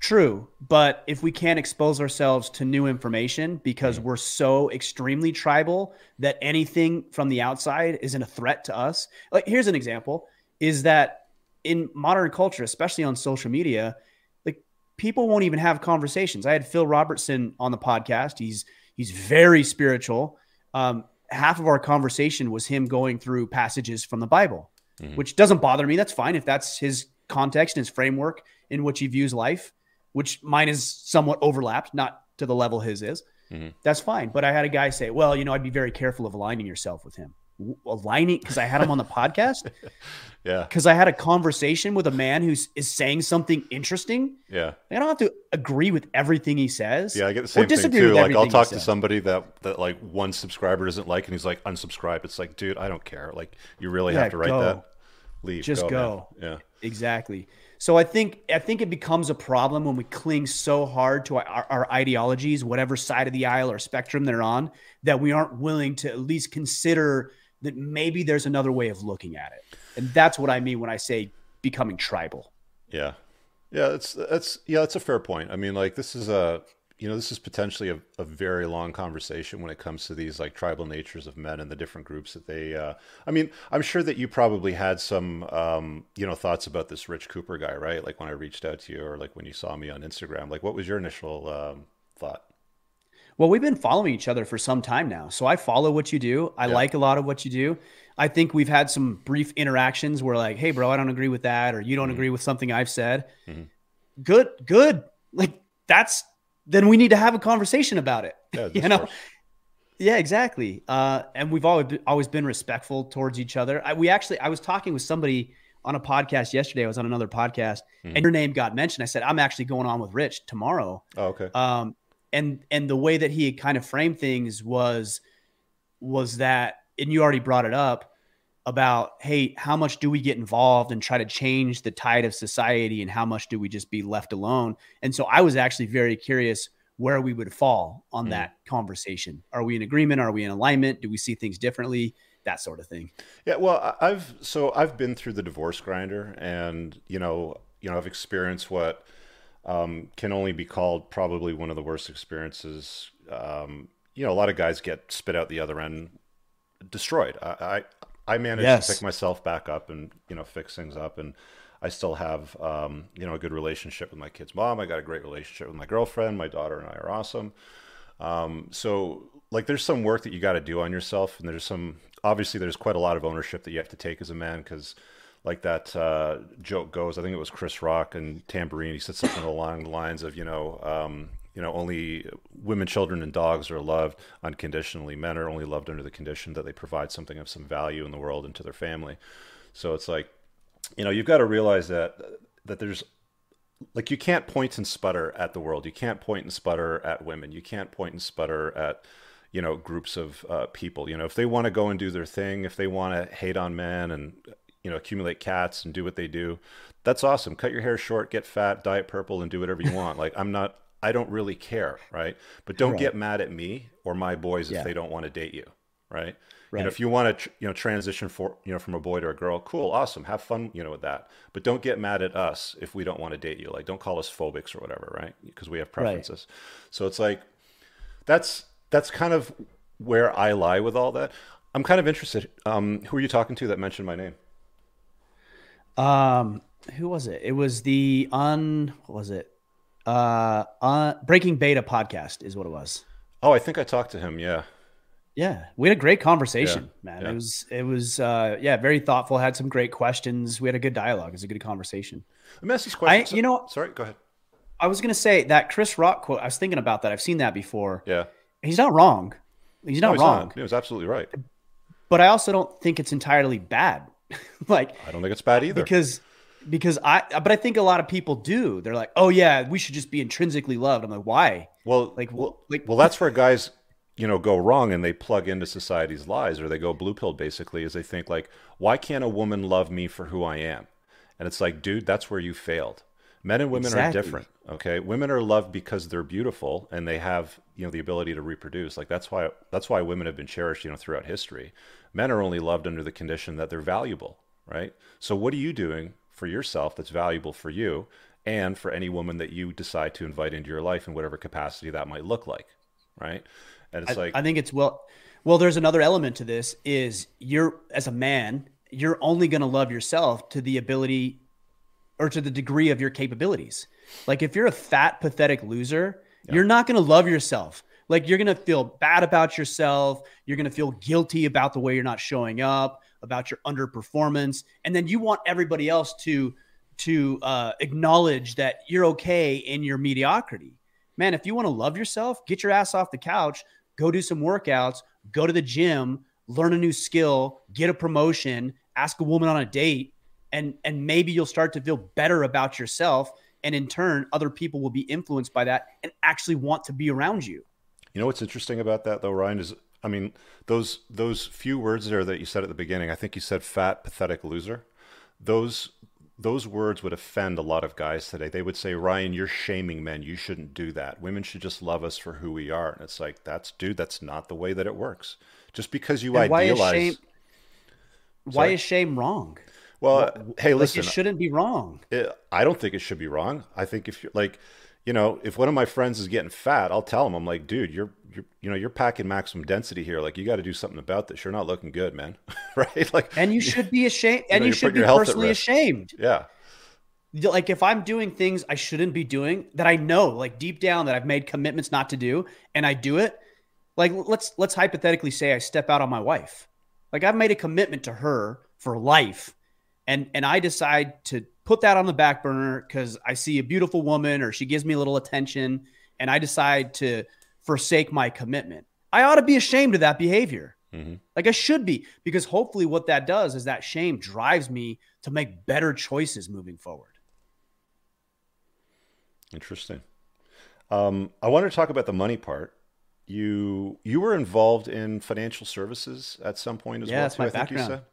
True, but if we can't expose ourselves to new information because we're so extremely tribal that anything from the outside isn't a threat to us. Like here's an example is that in modern culture, especially on social media, like people won't even have conversations. I had Phil Robertson on the podcast. He's he's very spiritual. Um, half of our conversation was him going through passages from the Bible, mm-hmm. which doesn't bother me. That's fine if that's his context and his framework in which he views life, which mine is somewhat overlapped, not to the level his is. Mm-hmm. That's fine. But I had a guy say, well, you know, I'd be very careful of aligning yourself with him. Aligning because I had him on the podcast. Yeah. Because I had a conversation with a man who's is saying something interesting. Yeah. I don't have to agree with everything he says. Yeah, I get the same thing too. Like I'll talk to somebody that that like one subscriber doesn't like and he's like unsubscribe. It's like, dude, I don't care. Like you really yeah, have to write go. that. Leave. Just go. go. Yeah. Exactly. So I think I think it becomes a problem when we cling so hard to our, our, ideologies, whatever side of the aisle or spectrum they're on, that we aren't willing to at least consider that maybe there's another way of looking at it. And that's what I mean when I say becoming tribal. Yeah. Yeah, that's that's yeah, that's a fair point. I mean, like this is a you know, this is potentially a, a, very long conversation when it comes to these like tribal natures of men and the different groups that they. Uh, I mean, I'm sure that you probably had some, um, you know, thoughts about this Rich Cooper guy, right? Like when I reached out to you, or like when you saw me on Instagram. Like, what was your initial um, thought? Well, we've been following each other for some time now, so I follow what you do. I yeah. like a lot of what you do. I think we've had some brief interactions where, like, "Hey, bro, I don't agree with that," or "You don't mm-hmm. agree with something I've said." Mm-hmm. Good, good. Like that's then we need to have a conversation about it. Yeah, you know. Course. Yeah, exactly. Uh, and we've always been, always been respectful towards each other. I, we actually, I was talking with somebody on a podcast yesterday. I was on another podcast, mm-hmm. and your name got mentioned. I said, "I'm actually going on with Rich tomorrow." Oh, okay. Um, and and the way that he kind of framed things was was that, and you already brought it up about, hey, how much do we get involved and try to change the tide of society, and how much do we just be left alone? And so I was actually very curious where we would fall on mm. that conversation. Are we in agreement? Are we in alignment? Do we see things differently? That sort of thing. Yeah, well, I've so I've been through the divorce grinder, and you know, you know, I've experienced what um, can only be called probably one of the worst experiences. Um, you know, a lot of guys get spit out the other end, destroyed. I I, I managed yes. to pick myself back up and you know fix things up and I still have, um, you know, a good relationship with my kid's mom. I got a great relationship with my girlfriend. My daughter and I are awesome. Um, so like, there's some work that you got to do on yourself, and there's some obviously there's quite a lot of ownership that you have to take as a man because like that uh, joke goes. I think it was Chris Rock and Tamborine. He said something along the lines of, you know, um, you know, only women, children, and dogs are loved unconditionally. Men are only loved under the condition that they provide something of some value in the world and to their family. So it's like you know, you've got to realize that that there's like you can't point and sputter at the world. You can't point and sputter at women. You can't point and sputter at you know groups of uh, people. You know, if they want to go and do their thing, if they want to hate on men and you know accumulate cats and do what they do, that's awesome. Cut your hair short, get fat, diet purple, and do whatever you want. like I'm not. I don't really care, right? But don't right. get mad at me or my boys yeah. if they don't want to date you, right? Right. You know, if you want to, you know, transition for, you know, from a boy to a girl, cool, awesome, have fun, you know, with that. But don't get mad at us if we don't want to date you. Like, don't call us phobics or whatever, right? Because we have preferences. Right. So it's like, that's that's kind of where I lie with all that. I'm kind of interested. Um, who are you talking to that mentioned my name? Um, who was it? It was the un. What was it? Uh, uh, Breaking Beta podcast is what it was. Oh, I think I talked to him. Yeah. Yeah, we had a great conversation, yeah, man. Yeah. It was it was uh, yeah, very thoughtful. Had some great questions. We had a good dialogue. It was a good conversation. Let me ask this question. I, you know, sorry, go ahead. I was gonna say that Chris Rock quote. I was thinking about that. I've seen that before. Yeah, he's not wrong. He's not no, he's wrong. Not. He was absolutely right. But I also don't think it's entirely bad. like I don't think it's bad either. Because because I but I think a lot of people do. They're like, oh yeah, we should just be intrinsically loved. I'm like, why? Well, like, well, like, well, that's where guys you know go wrong and they plug into society's lies or they go blue pill basically is they think like why can't a woman love me for who i am and it's like dude that's where you failed men and women exactly. are different okay women are loved because they're beautiful and they have you know the ability to reproduce. Like that's why that's why women have been cherished you know throughout history. Men are only loved under the condition that they're valuable right? So what are you doing for yourself that's valuable for you and for any woman that you decide to invite into your life in whatever capacity that might look like right? And it's I, like I think it's well well there's another element to this is you're as a man, you're only going to love yourself to the ability or to the degree of your capabilities. Like if you're a fat, pathetic loser, yeah. you're not going to love yourself. Like you're going to feel bad about yourself. You're going to feel guilty about the way you're not showing up, about your underperformance, and then you want everybody else to to uh, acknowledge that you're okay in your mediocrity. Man, if you want to love yourself, get your ass off the couch, go do some workouts, go to the gym, learn a new skill, get a promotion, ask a woman on a date, and and maybe you'll start to feel better about yourself and in turn other people will be influenced by that and actually want to be around you. You know what's interesting about that though, Ryan is I mean, those those few words there that you said at the beginning, I think you said fat, pathetic loser. Those those words would offend a lot of guys today. They would say, Ryan, you're shaming men. You shouldn't do that. Women should just love us for who we are. And it's like, that's dude, that's not the way that it works. Just because you and idealize. Why is shame, why is shame wrong? Well, well hey, like listen, it shouldn't be wrong. It, I don't think it should be wrong. I think if you're like, you know, if one of my friends is getting fat, I'll tell him, I'm like, dude, you're, you're, you know, you're packing maximum density here. Like, you got to do something about this. You're not looking good, man. right? Like, and you should be ashamed, and you, know, you should be personally ashamed. Yeah. Like, if I'm doing things I shouldn't be doing that I know, like deep down, that I've made commitments not to do, and I do it. Like, let's let's hypothetically say I step out on my wife. Like, I've made a commitment to her for life, and and I decide to put that on the back burner because I see a beautiful woman or she gives me a little attention and I decide to forsake my commitment. I ought to be ashamed of that behavior. Mm-hmm. Like I should be, because hopefully what that does is that shame drives me to make better choices moving forward. Interesting. Um, I want to talk about the money part. You you were involved in financial services at some point as yeah, well. That's too, my I background. think you said.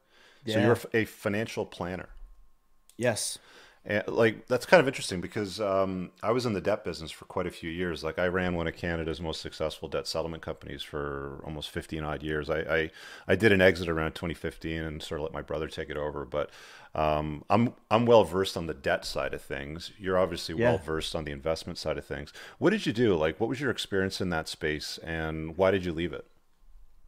Yeah. So you're a financial planner. Yes. And like that's kind of interesting because um, I was in the debt business for quite a few years. Like I ran one of Canada's most successful debt settlement companies for almost 15 odd years. I, I, I did an exit around 2015 and sort of let my brother take it over. But um, I'm I'm well versed on the debt side of things. You're obviously yeah. well versed on the investment side of things. What did you do? Like, what was your experience in that space, and why did you leave it?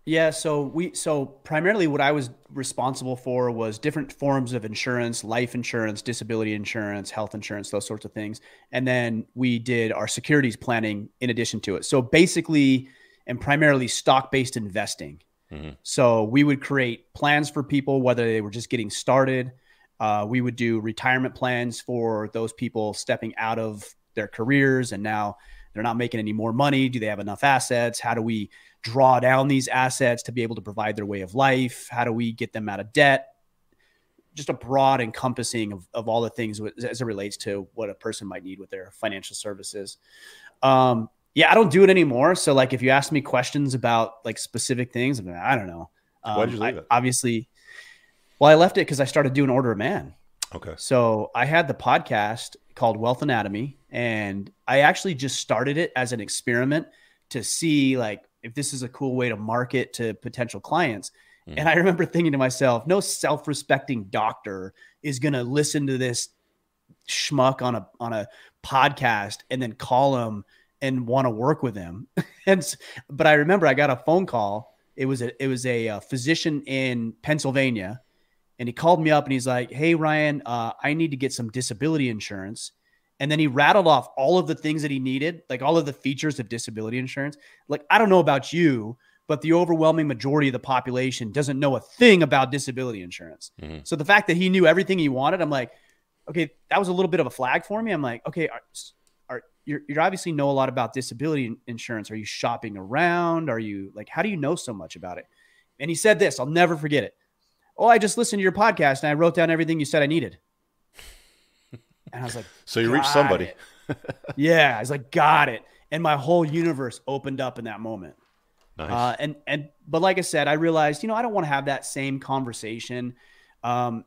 Yeah, so we so primarily what I was responsible for was different forms of insurance, life insurance, disability insurance, health insurance, those sorts of things. And then we did our securities planning in addition to it. So basically and primarily stock-based investing. Mm-hmm. So we would create plans for people whether they were just getting started. Uh, we would do retirement plans for those people stepping out of their careers and now they're not making any more money. Do they have enough assets? How do we draw down these assets to be able to provide their way of life? How do we get them out of debt? Just a broad encompassing of, of all the things as it relates to what a person might need with their financial services. Um, yeah, I don't do it anymore. So, like, if you ask me questions about like specific things, I, mean, I don't know. Um, Why'd you leave I, it? Obviously, well, I left it because I started doing Order of Man. Okay. So I had the podcast called Wealth Anatomy, and I actually just started it as an experiment to see like if this is a cool way to market to potential clients. Mm. And I remember thinking to myself, no self-respecting doctor is going to listen to this schmuck on a on a podcast and then call him and want to work with him. and but I remember I got a phone call. It was a it was a, a uh, physician in Pennsylvania, and he called me up and he's like, "Hey Ryan, uh, I need to get some disability insurance." And then he rattled off all of the things that he needed, like all of the features of disability insurance. Like, I don't know about you, but the overwhelming majority of the population doesn't know a thing about disability insurance. Mm-hmm. So the fact that he knew everything he wanted, I'm like, okay, that was a little bit of a flag for me. I'm like, okay, are, are you you obviously know a lot about disability insurance. Are you shopping around? Are you like, how do you know so much about it? And he said this, I'll never forget it. Oh, I just listened to your podcast and I wrote down everything you said I needed. And I was like, so you reached somebody. yeah. I was like, got it. And my whole universe opened up in that moment. Nice. Uh, and, and, but like I said, I realized, you know, I don't want to have that same conversation. Um,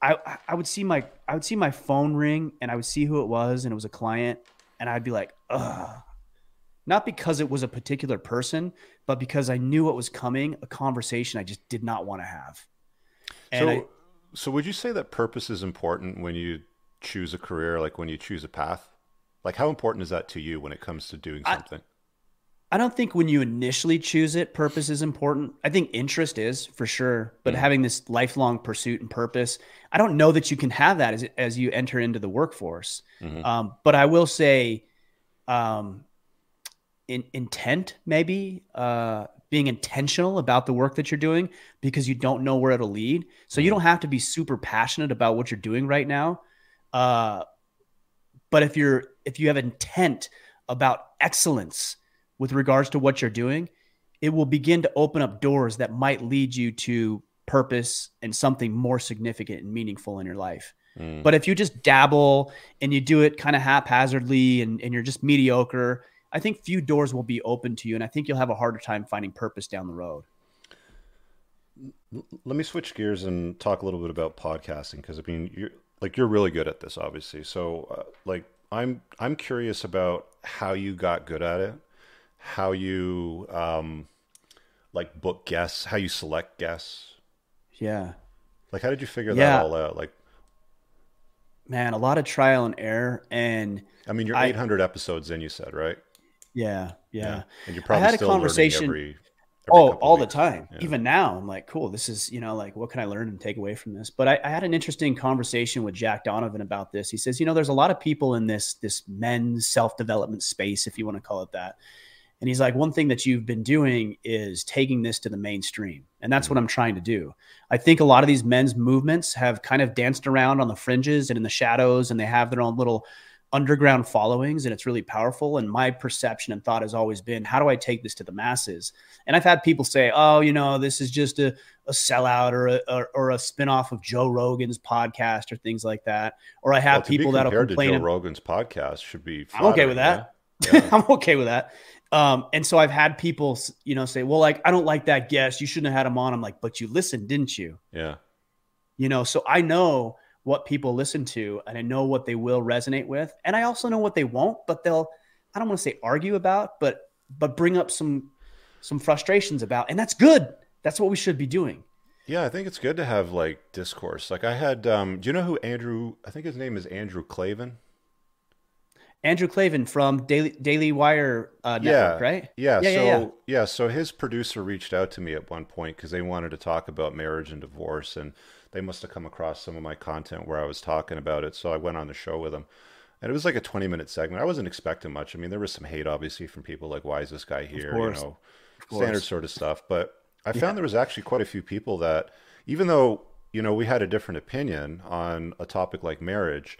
I, I would see my, I would see my phone ring and I would see who it was and it was a client and I'd be like, ugh. Not because it was a particular person, but because I knew what was coming, a conversation I just did not want to have. And so, I, so would you say that purpose is important when you choose a career, like when you choose a path? Like, how important is that to you when it comes to doing something? I don't think when you initially choose it, purpose is important. I think interest is for sure, but mm-hmm. having this lifelong pursuit and purpose, I don't know that you can have that as, as you enter into the workforce. Mm-hmm. Um, but I will say, um, in, intent, maybe uh, being intentional about the work that you're doing because you don't know where it'll lead. So you mm-hmm. don't have to be super passionate about what you're doing right now. Uh, but if you're if you have intent about excellence with regards to what you're doing, it will begin to open up doors that might lead you to purpose and something more significant and meaningful in your life. Mm. But if you just dabble and you do it kind of haphazardly and, and you're just mediocre, I think few doors will be open to you. And I think you'll have a harder time finding purpose down the road. Let me switch gears and talk a little bit about podcasting because I mean, you're like you're really good at this, obviously. So, uh, like, I'm I'm curious about how you got good at it how you um, like book guests, how you select guests. Yeah. Like, how did you figure yeah. that all out? Like, man, a lot of trial and error. And I mean, you're I, 800 episodes in, you said, right? Yeah, yeah. yeah. And you're probably I had a conversation. Every, every oh, all weeks. the time. Yeah. Even now, I'm like, cool. This is, you know, like, what can I learn and take away from this? But I, I, had an interesting conversation with Jack Donovan about this. He says, you know, there's a lot of people in this this men's self development space, if you want to call it that, and he's like, one thing that you've been doing is taking this to the mainstream. And that's what I'm trying to do. I think a lot of these men's movements have kind of danced around on the fringes and in the shadows, and they have their own little underground followings, and it's really powerful. And my perception and thought has always been, how do I take this to the masses? And I've had people say, oh, you know, this is just a, a sellout or a, or, or a spinoff of Joe Rogan's podcast or things like that. Or I have well, people that'll complain. To Joe Rogan's podcast should be. I'm okay with that. Yeah. Yeah. I'm okay with that. Um, and so I've had people, you know, say, well, like, I don't like that guest. You shouldn't have had him on. I'm like, but you listened, didn't you? Yeah. You know, so I know what people listen to and I know what they will resonate with. And I also know what they won't, but they'll, I don't want to say argue about, but, but bring up some, some frustrations about. And that's good. That's what we should be doing. Yeah, I think it's good to have like discourse. Like I had, um, do you know who Andrew, I think his name is Andrew Klavan. Andrew Klavan from Daily Daily Wire uh, Network, yeah. right? Yeah, yeah, so yeah, yeah. yeah, so his producer reached out to me at one point because they wanted to talk about marriage and divorce, and they must have come across some of my content where I was talking about it. So I went on the show with them, and it was like a twenty minute segment. I wasn't expecting much. I mean, there was some hate obviously from people like, "Why is this guy here?" You know, standard sort of stuff. But I found there was actually quite a few people that, even though you know we had a different opinion on a topic like marriage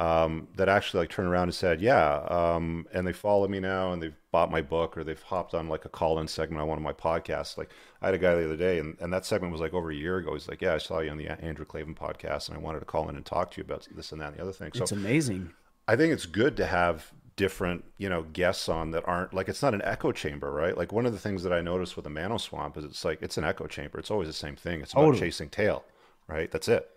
um, that actually like turned around and said, yeah, um, and they follow me now and they've bought my book or they've hopped on like a call-in segment on one of my podcasts. Like I had a guy the other day and, and that segment was like over a year ago. He's like, yeah, I saw you on the Andrew Klavan podcast and I wanted to call in and talk to you about this and that and the other thing. So it's amazing. I think it's good to have different, you know, guests on that aren't like, it's not an echo chamber, right? Like one of the things that I noticed with the Mano Swamp is it's like, it's an echo chamber. It's always the same thing. It's about totally. chasing tail, right? That's it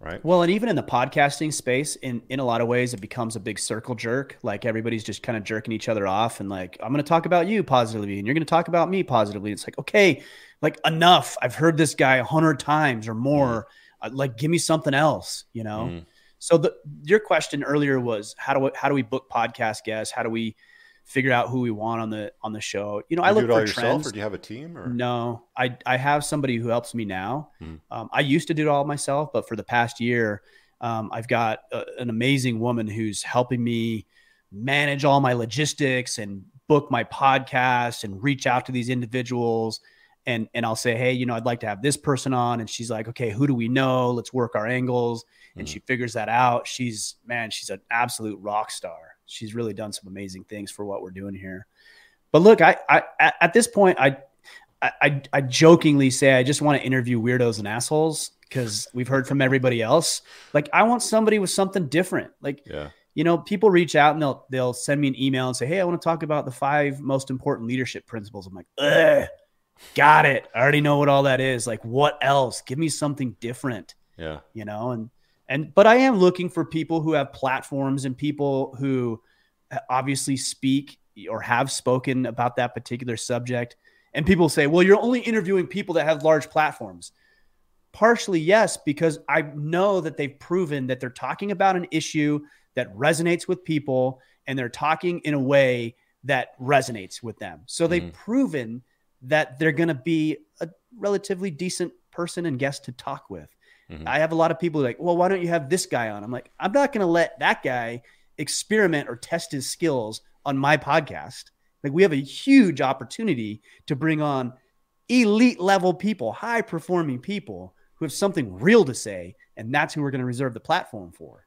right? Well, and even in the podcasting space, in in a lot of ways, it becomes a big circle jerk. Like everybody's just kind of jerking each other off, and like I'm going to talk about you positively, and you're going to talk about me positively. It's like okay, like enough. I've heard this guy a hundred times or more. Mm. like, give me something else, you know. Mm. So the your question earlier was how do we, how do we book podcast guests? How do we figure out who we want on the on the show. You know, you I look for yourself, trends. Or do you have a team? Or? No, I I have somebody who helps me now. Hmm. Um, I used to do it all myself, but for the past year, um, I've got a, an amazing woman who's helping me manage all my logistics and book my podcast and reach out to these individuals. And and I'll say, hey, you know, I'd like to have this person on, and she's like, okay, who do we know? Let's work our angles. And hmm. she figures that out. She's man, she's an absolute rock star she's really done some amazing things for what we're doing here. But look, I, I at this point, I, I, I jokingly say I just want to interview weirdos and assholes because we've heard from everybody else. Like, I want somebody with something different. Like, yeah. you know, people reach out and they'll they'll send me an email and say, "Hey, I want to talk about the five most important leadership principles." I'm like, Ugh, got it. I already know what all that is. Like, what else? Give me something different. Yeah, you know, and and but I am looking for people who have platforms and people who obviously speak or have spoken about that particular subject. And people say, well, you're only interviewing people that have large platforms. Partially, yes, because I know that they've proven that they're talking about an issue that resonates with people and they're talking in a way that resonates with them. So they've Mhm. proven that they're going to be a relatively decent person and guest to talk with. Mhm. I have a lot of people like, well, why don't you have this guy on? I'm like, I'm not going to let that guy experiment or test his skills on my podcast. Like, we have a huge opportunity to bring on elite level people, high performing people who have something real to say. And that's who we're going to reserve the platform for.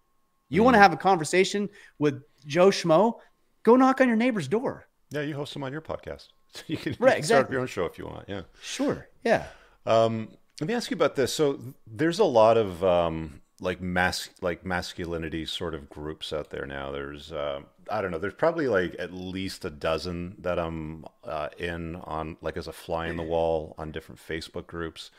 You want to have a conversation with Joe Schmo? Go knock on your neighbor's door. Yeah, you host them on your podcast. you can, you Right, can start exactly. your own show if you want. Yeah. Sure. Yeah. Um, let me ask you about this. So there's a lot of um, like mas like masculinity sort of groups out there now. There's uh, I don't know. There's probably like at least a dozen that I'm uh, in on like as a fly in the wall on different Facebook groups,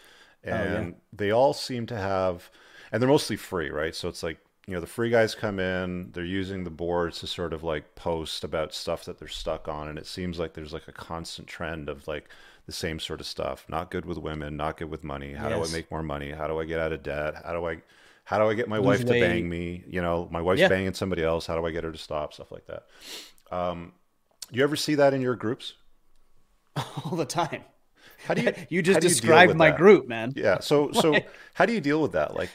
yeah. and they all seem to have, and they're mostly free, right? So it's like you know the free guys come in, they're using the boards to sort of like post about stuff that they're stuck on, and it seems like there's like a constant trend of like the same sort of stuff. Not good with women, not good with money. How do I make more money? How do I get out of debt? How do I how do I get my Lose wife to bang me? You know, my wife's Yeah. banging somebody else. How do I get her to stop? Stuff like that. Um, you ever see that in your groups? All the time. How do you You just described my that? group, man. Yeah. So so how do you deal with that? Like,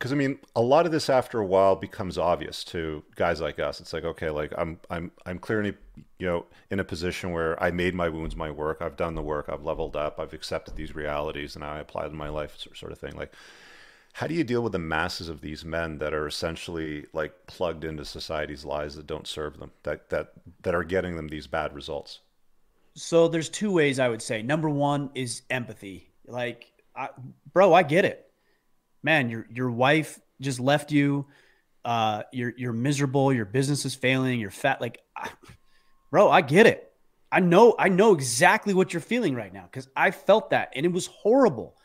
because I mean, a lot of this after a while becomes obvious to guys like us. It's like, okay, like I'm I'm I'm clearly you know in a position where I made my wounds my work. I've done the work. I've leveled up. I've accepted these realities, and now I apply them in my life, sort of thing. Like, how do you deal with the masses of these men that are essentially like plugged into society's lies that don't serve them, that that that are getting them these bad results? So there's two ways I would say. Number one is empathy. Like, I, bro, I get it. Man, your your wife just left you. Uh, you're you're miserable. Your business is failing. You're fat. Like, I, bro, I get it. I know I know exactly what you're feeling right now because I felt that and it was horrible.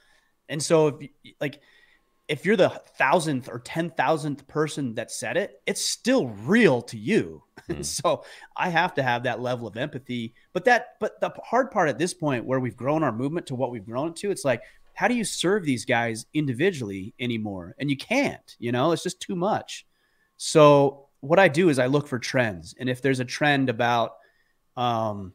And so if you- like if you're the thousandth or ten thousandth person that said it, it's still real to you. Hmm. so I have to have that level of empathy. But that, but the hard part at this point, where we've grown our movement to what we've grown it to, it's like, how do you serve these guys individually anymore? And you can't. You know, it's just too much. So what I do is I look for trends, and if there's a trend about um,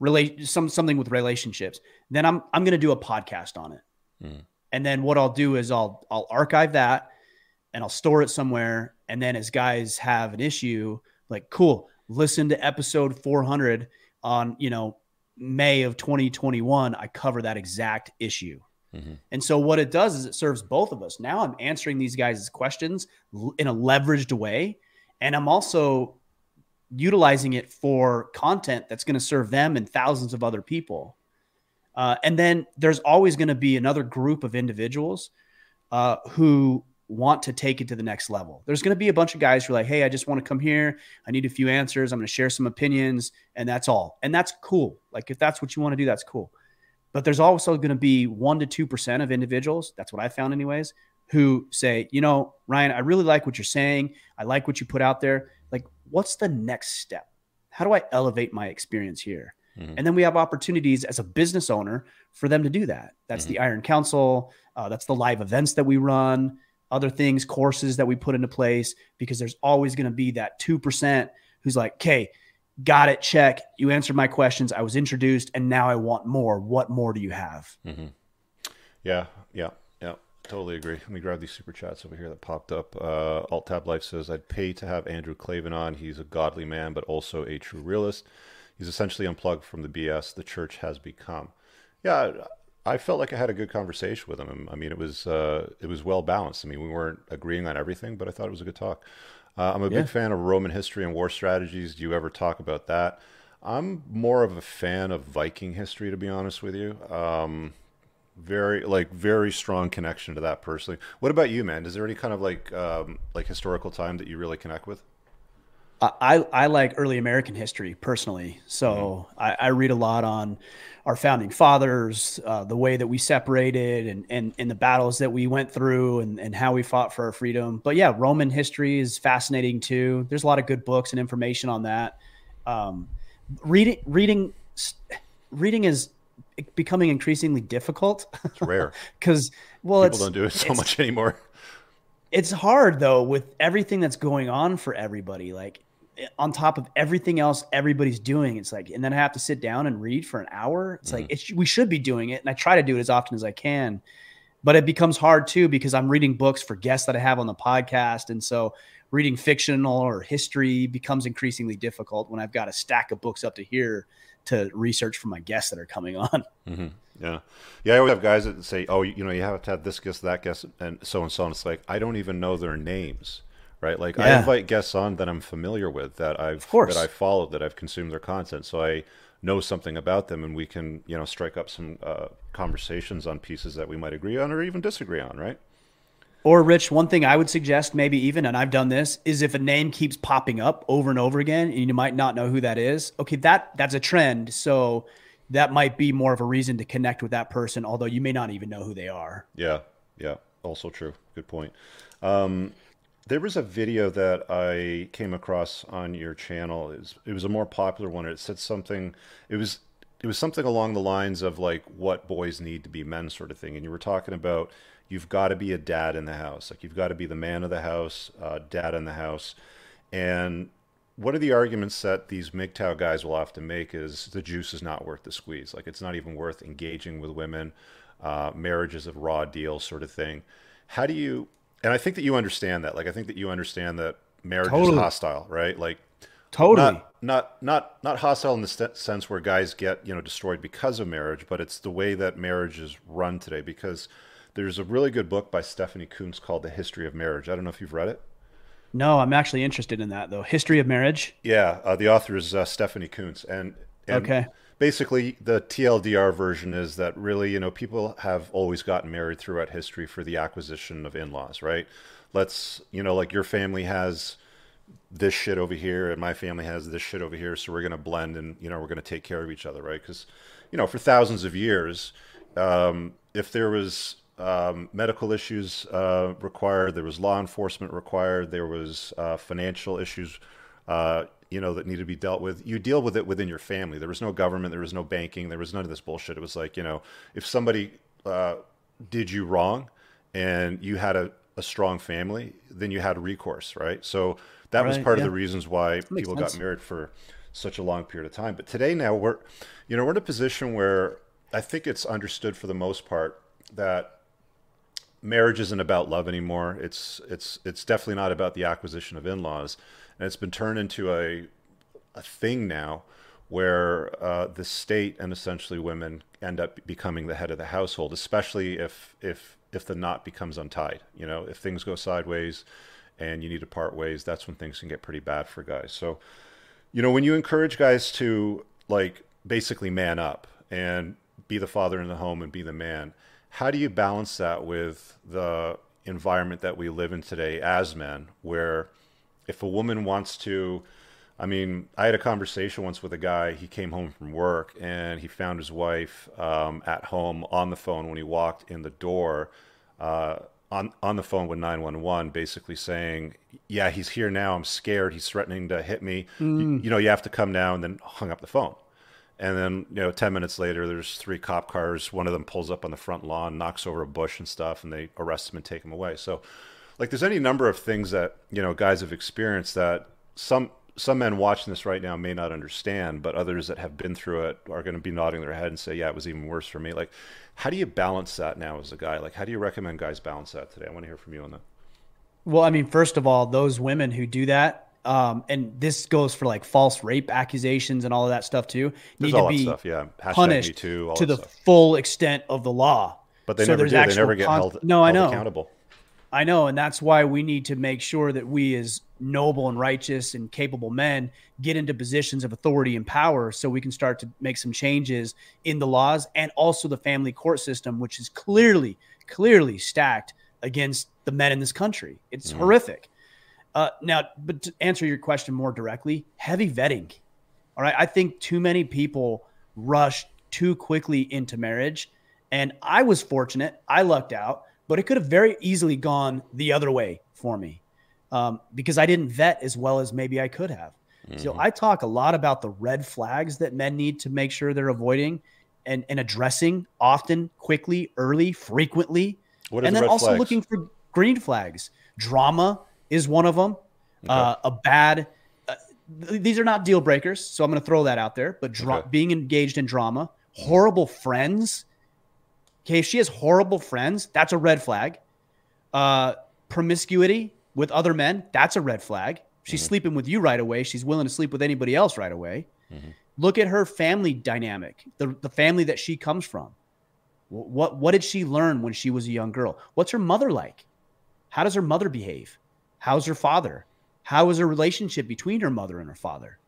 relate some something with relationships, then I'm I'm going to do a podcast on it. Mm. And then what I'll do is I'll I'll archive that and I'll store it somewhere. And then as guys have an issue, like cool, listen to episode 400 on you know May of 2021. I cover that exact issue. Mhm. And so what it does is it serves both of us. Now I'm answering these guys' questions in a leveraged way, and I'm also utilizing it for content that's going to serve them and thousands of other people. Uh, and then there's always going to be another group of individuals uh, who want to take it to the next level. There's going to be a bunch of guys who are like, hey, I just want to come here. I need a few answers. I'm going to share some opinions, and that's all. And that's cool. Like, if that's what you want to do, that's cool. But there's also going to be one to 2% of individuals, that's what I found, anyways, who say, you know, Ryan, I really like what you're saying. I like what you put out there. Like, what's the next step? How do I elevate my experience here? Mhm. And then we have opportunities as a business owner for them to do that. That's the Iron Council. Uh, that's the live events that we run, other things, courses that we put into place, because there's always going to be that 2% who's like, okay, got it, check. You answered my questions. I was introduced, and now I want more. What more do you have? Mm-hmm. Yeah, yeah, yeah. Totally agree. Let me grab these super chats over here that popped up. Uh, Alt Tab Life says, I'd pay to have Andrew Klavan on. He's a godly man, but also a true realist. He's essentially unplugged from the BS the church has become. Yeah, I felt like I had a good conversation with him. I mean, it was uh, it was well balanced. I mean, we weren't agreeing on everything, but I thought it was a good talk. Uh, I'm a Yeah. big fan of Roman history and war strategies. Do you ever talk about that? I'm more of a fan of Viking history, to be honest with you. Um, very like very strong connection to that personally. What about you, man? Is there any kind of like um, like historical time that you really connect with? I, I like early American history personally. So I, I read a lot on our founding fathers, uh, the way that we separated and, and, and the battles that we went through and, and how we fought for our freedom. But yeah, Roman history is fascinating too. There's a lot of good books and information on that. Um, reading, reading, reading is becoming increasingly difficult It's rare. because, well, People don't do it so much anymore. it's hard though with everything that's going on for everybody like on top of everything else everybody's doing. It's like, and then I have to sit down and read for an hour. It's mm-hmm. like we should be doing it, and I try to do it as often as I can. But it becomes hard too because I'm reading books for guests that I have on the podcast, and so reading fictional or history becomes increasingly difficult when I've got a stack of books up to here to research for my guests that are coming on. Mm-hmm. Yeah, yeah. I always have guys that say, "Oh, you know, you have to have this guest, that guest, and so and so." And it's like I don't even know their names, right? Like yeah. I invite guests on that I'm familiar with, that I've that I followed, that I've consumed their content, so I know something about them, and we can you know strike up some uh, conversations on pieces that we might agree on or even disagree on, right? Or Rich, one thing I would suggest, maybe even, and I've done this, is if a name keeps popping up over and over again, and you might not know who that is. Okay, that that's a trend. So that might be more of a reason to connect with that person, although you may not even know who they are. Yeah, yeah, also true. Good point. Um, there was a video that I came across on your channel. It was, it was a more popular one. It said something. It was it was something along the lines of like what boys need to be men, sort of thing. And you were talking about you've got to be a dad in the house. Like you've got to be the man of the house, uh, dad in the house. And what are the arguments that these MGTOW guys will to make is the juice is not worth the squeeze. Like it's not even worth engaging with women. Uh, marriage is a raw deal sort of thing. How do you, and I think that you understand that. Like I think that you understand that marriage totally. is hostile, right? Like totally not, not, not, not hostile in the st- sense where guys get, you know, destroyed because of marriage, but it's the way that marriage is run today because there's a really good book by Stephanie Coontz called The History of Marriage. I don't know if you've read it. No, I'm actually interested in that though. History of Marriage. Yeah, uh, the author is uh, Stephanie Coontz, and, and okay. Basically, the TLDR version is that really, you know, people have always gotten married throughout history for the acquisition of in-laws, right? Let's, you know, like your family has this shit over here, and my family has this shit over here, so we're going to blend, and you know, we're going to take care of each other, right? Because, you know, for thousands of years, um, if there was um, medical issues uh, required. There was law enforcement required. There was uh, financial issues, uh, you know, that needed to be dealt with. You deal with it within your family. There was no government. There was no banking. There was none of this bullshit. It was like, you know, if somebody uh, did you wrong, and you had a, a, strong family, then you had recourse, right? So that right, was part yeah. of the reasons why people sense. got married for such a long period of time. But today, now we're, you know, we're in a position where I think it's understood for the most part that marriage isn't about love anymore. It's it's it's definitely not about the acquisition of in-laws, and it's been turned into a a thing now where uh, the state and essentially women end up becoming the head of the household, especially if if if the knot becomes untied. You know, if things go sideways and you need to part ways, that's when things can get pretty bad for guys. So, you know, when you encourage guys to like basically man up and be the father in the home and be the man how do you balance that with the environment that we live in today as men, where if a woman wants to, I mean, I had a conversation once with a guy. He came home from work and he found his wife um, at home on the phone when he walked in the door. Uh, on on the phone with 911 basically saying yeah he's here now i'm scared he's threatening to hit me mm. you, you know you have to come now and then hung up the phone and then, you know, 10 minutes later, there's three cop cars. One of them pulls up on the front lawn, knocks over a bush and stuff, and they arrest him and take him away. So, like, there's any number of things that, you know, guys have experienced that some some men watching this right now may not understand, but others that have been through it are going to be nodding their head and say, yeah, it was even worse for me. Like, how do you balance that now as a guy? Like, how do you recommend guys balance that today? I want to hear from you on that. Well, I mean, first of all, those women who do that, um, and this goes for like false rape accusations and all of that stuff too. Need to be stuff, yeah. punished too, to the stuff. full extent of the law. But they so never do. They never get con- held, no, I know. accountable. I know, and that's why we need to make sure that we, as noble and righteous and capable men, get into positions of authority and power, so we can start to make some changes in the laws and also the family court system, which is clearly, clearly stacked against the men in this country. It's mm. horrific. Uh, now, but to answer your question more directly, heavy vetting. All right. I think too many people rush too quickly into marriage. And I was fortunate. I lucked out, but it could have very easily gone the other way for me um, because I didn't vet as well as maybe I could have. Mm-hmm. So I talk a lot about the red flags that men need to make sure they're avoiding and, and addressing often, quickly, early, frequently. and then also flags? looking for green flags, drama, is one of them. Okay. Uh, a bad, uh, th- these are not deal breakers, so I'm going to throw that out there. But dra- Okay. being engaged in drama, horrible friends. Okay, if she has horrible friends, that's a red flag. Uh, promiscuity with other men, that's a red flag. She's Mhm. sleeping with you right away. She's willing to sleep with anybody else right away. Mhm. Look at her family dynamic, the, the family that she comes from. Wh- What what did she learn when she was a young girl? What's her mother like? How does her mother behave? How's her father? How is her relationship between her mother and her father?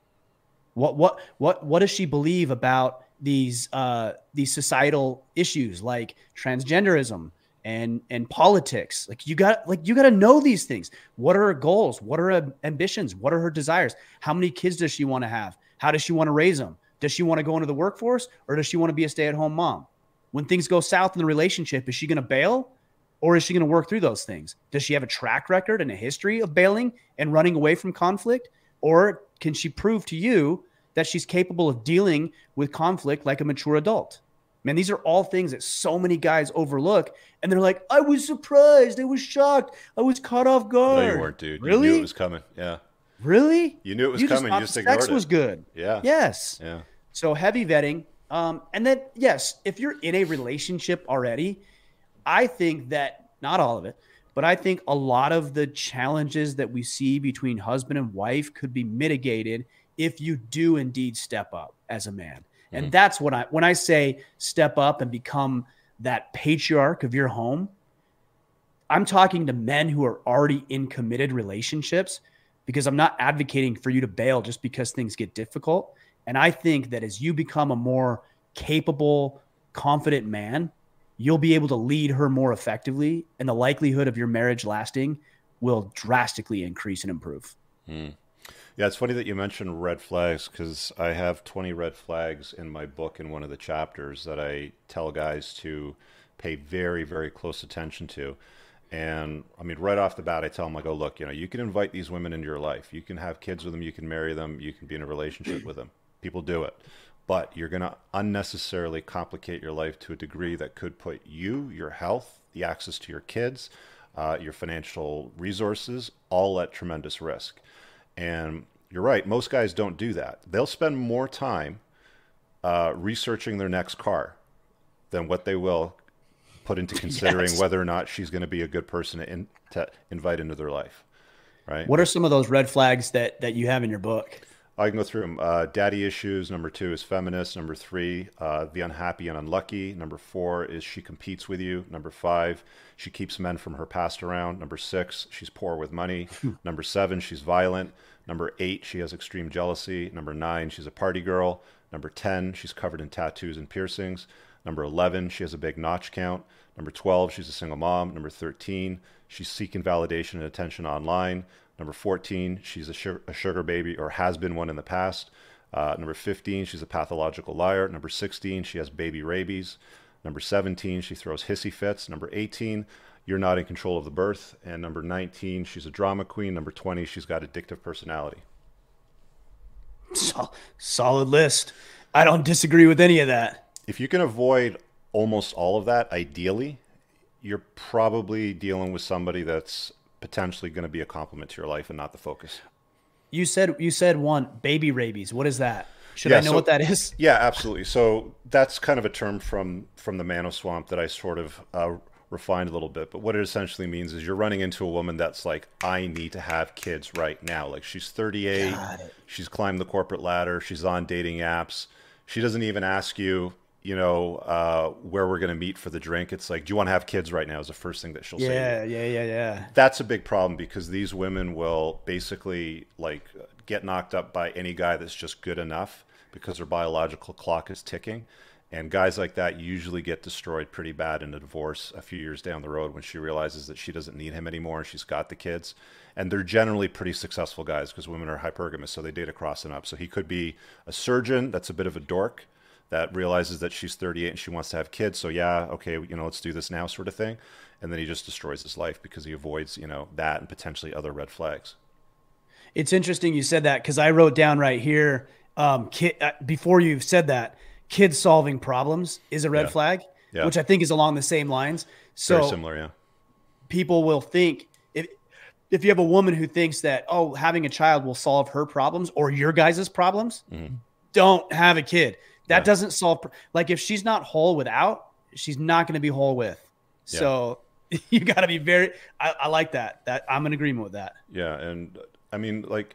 What what what what does she believe about these uh, these societal issues like transgenderism and and politics? Like you got like you got to know these things. What are her goals? What are her ambitions? What are her desires? How many kids does she want to have? How does she want to raise them? Does she want to go into the workforce or does she want to be a stay at home mom? When things go south in the relationship, is she going to bail or is she going to work through those things? Does she have a track record and a history of bailing and running away from conflict? Or can she prove to you that she's capable of dealing with conflict like a mature adult? Man, these are all things that so many guys overlook. And they're like, I was surprised. I was shocked. I was caught off No, guard. you weren't, dude. You Really? knew it was coming. Yeah. Really? You knew it was you coming. Just you just ignored sex it. was good. Yeah. Yes. Yeah. So heavy vetting. Um, and then yes, if you're in a relationship already, I think that not all of it, but I think a lot of the challenges that we see between husband and wife could be mitigated if you do indeed step up as a man. And Mhm. that's what I when I say step up and become that patriarch of your home, I'm talking to men who are already in committed relationships because I'm not advocating for you to bail just because things get difficult. And I think that as you become a more capable, confident man, you'll be able to lead her more effectively, and the likelihood of your marriage lasting will drastically increase and improve. Mm. Yeah, it's funny that you mentioned red flags because I have 20 red flags in my book in one of the chapters that I tell guys to pay very, very close attention to. And I mean, right off the bat, I tell them, I go, look, you know, you can invite these women into your life. You can have kids with them. You can marry them. You can be in a relationship with them. People do it. But you're going to unnecessarily complicate your life to a degree that could put you, your health, the access to your kids, uh, your financial resources, all at tremendous risk. And you're right, most guys don't do that. They'll spend more time uh, researching their next car than what they will put into considering Yes. whether or not she's going to be a good person to, in, to invite into their life. Right? What are some of those red flags that that you have in your book? I can go through them. Uh, daddy issues. Number two is feminist. Number three, uh, the unhappy and unlucky. Number four is she competes with you. Number five, she keeps men from her past around. Number six, she's poor with money. Number seven, she's violent. Number eight, she has extreme jealousy. Number nine, she's a party girl. Number 10, she's covered in tattoos and piercings. Number 11, she has a big notch count. Number 12, she's a single mom. Number 13, she's seeking validation and attention online. Number 14, she's a sugar, a sugar baby or has been one in the past. Uh, number 15, she's a pathological liar. Number 16, she has baby rabies. Number 17, she throws hissy fits. Number 18, you're not in control of the birth. And number 19, she's a drama queen. Number 20, she's got addictive personality. Sol- solid list. I don't disagree with any of that. If you can avoid almost all of that, ideally, you're probably dealing with somebody that's potentially going to be a complement to your life and not the focus. You said you said one baby rabies. What is that? Should Yeah, I know so- what that is? Yeah, absolutely. So that's kind of a term from from the Mano Swamp that I sort of uh, refined a little bit. But what it essentially means is you're running into a woman that's like, I need to have kids right now. Like she's 38, she's climbed the corporate ladder, she's on dating apps. She doesn't even ask you, you know, uh, where we're going to meet for the drink. It's like, do you want to have kids right now? Is the first thing that she'll say. Yeah, yeah, yeah, yeah. that's a big problem because these women will basically like get knocked up by any guy that's just good enough because their biological clock is ticking and guys like that usually get destroyed pretty bad in a divorce a few years down the road when she realizes that she doesn't need him anymore and she's got the kids and they're generally pretty successful guys because women are hypergamous so they date across and up so he could be a surgeon that's a bit of a dork that realizes that she's 38 and she wants to have kids. So yeah, okay, you know, let's do this now, sort of thing. And then he just destroys his life because he avoids, you know, that and potentially other red flags. It's interesting you said that because I wrote down right here um, kid, uh, before you said that kids solving problems is a red Yeah. flag, Yeah. which I think is along the same lines. Very So similar, yeah. people will think if if you have a woman who thinks that oh having a child will solve her problems or your guys' problems mm-hmm. don't have a kid that yeah. doesn't solve like if she's not whole without she's not going to be whole with yeah. so you got to be very I, I, like that that i'm in agreement with that yeah and i mean like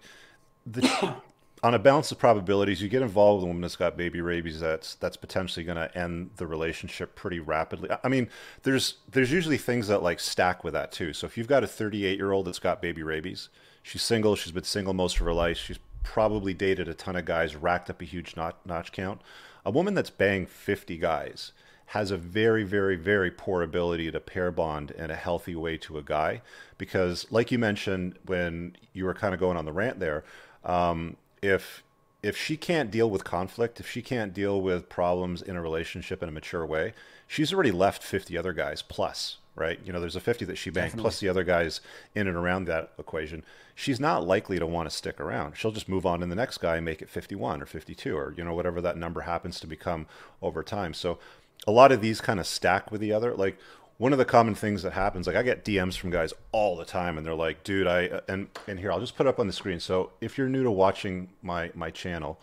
the on a balance of probabilities, you get involved with a woman that's got baby rabies. That's that's potentially going to end the relationship pretty rapidly. I mean, there's there's usually things that like stack with that too. So if you've got a 38 year old that's got baby rabies, she's single, she's been single most of her life, she's probably dated a ton of guys, racked up a huge notch, notch count. A woman that's banged 50 guys has a very, very, very poor ability to pair bond in a healthy way to a guy because, like you mentioned when you were kind of going on the rant there. Um, if if she can't deal with conflict, if she can't deal with problems in a relationship in a mature way, she's already left 50 other guys plus, right? You know, there's a 50 that she banked plus the other guys in and around that equation. She's not likely to want to stick around. She'll just move on to the next guy and make it 51 or 52 or, you know, whatever that number happens to become over time. So a lot of these kind of stack with the other. Like one of the common things that happens like i get dms from guys all the time and they're like dude i uh, and and here i'll just put up on the screen so if you're new to watching my my channel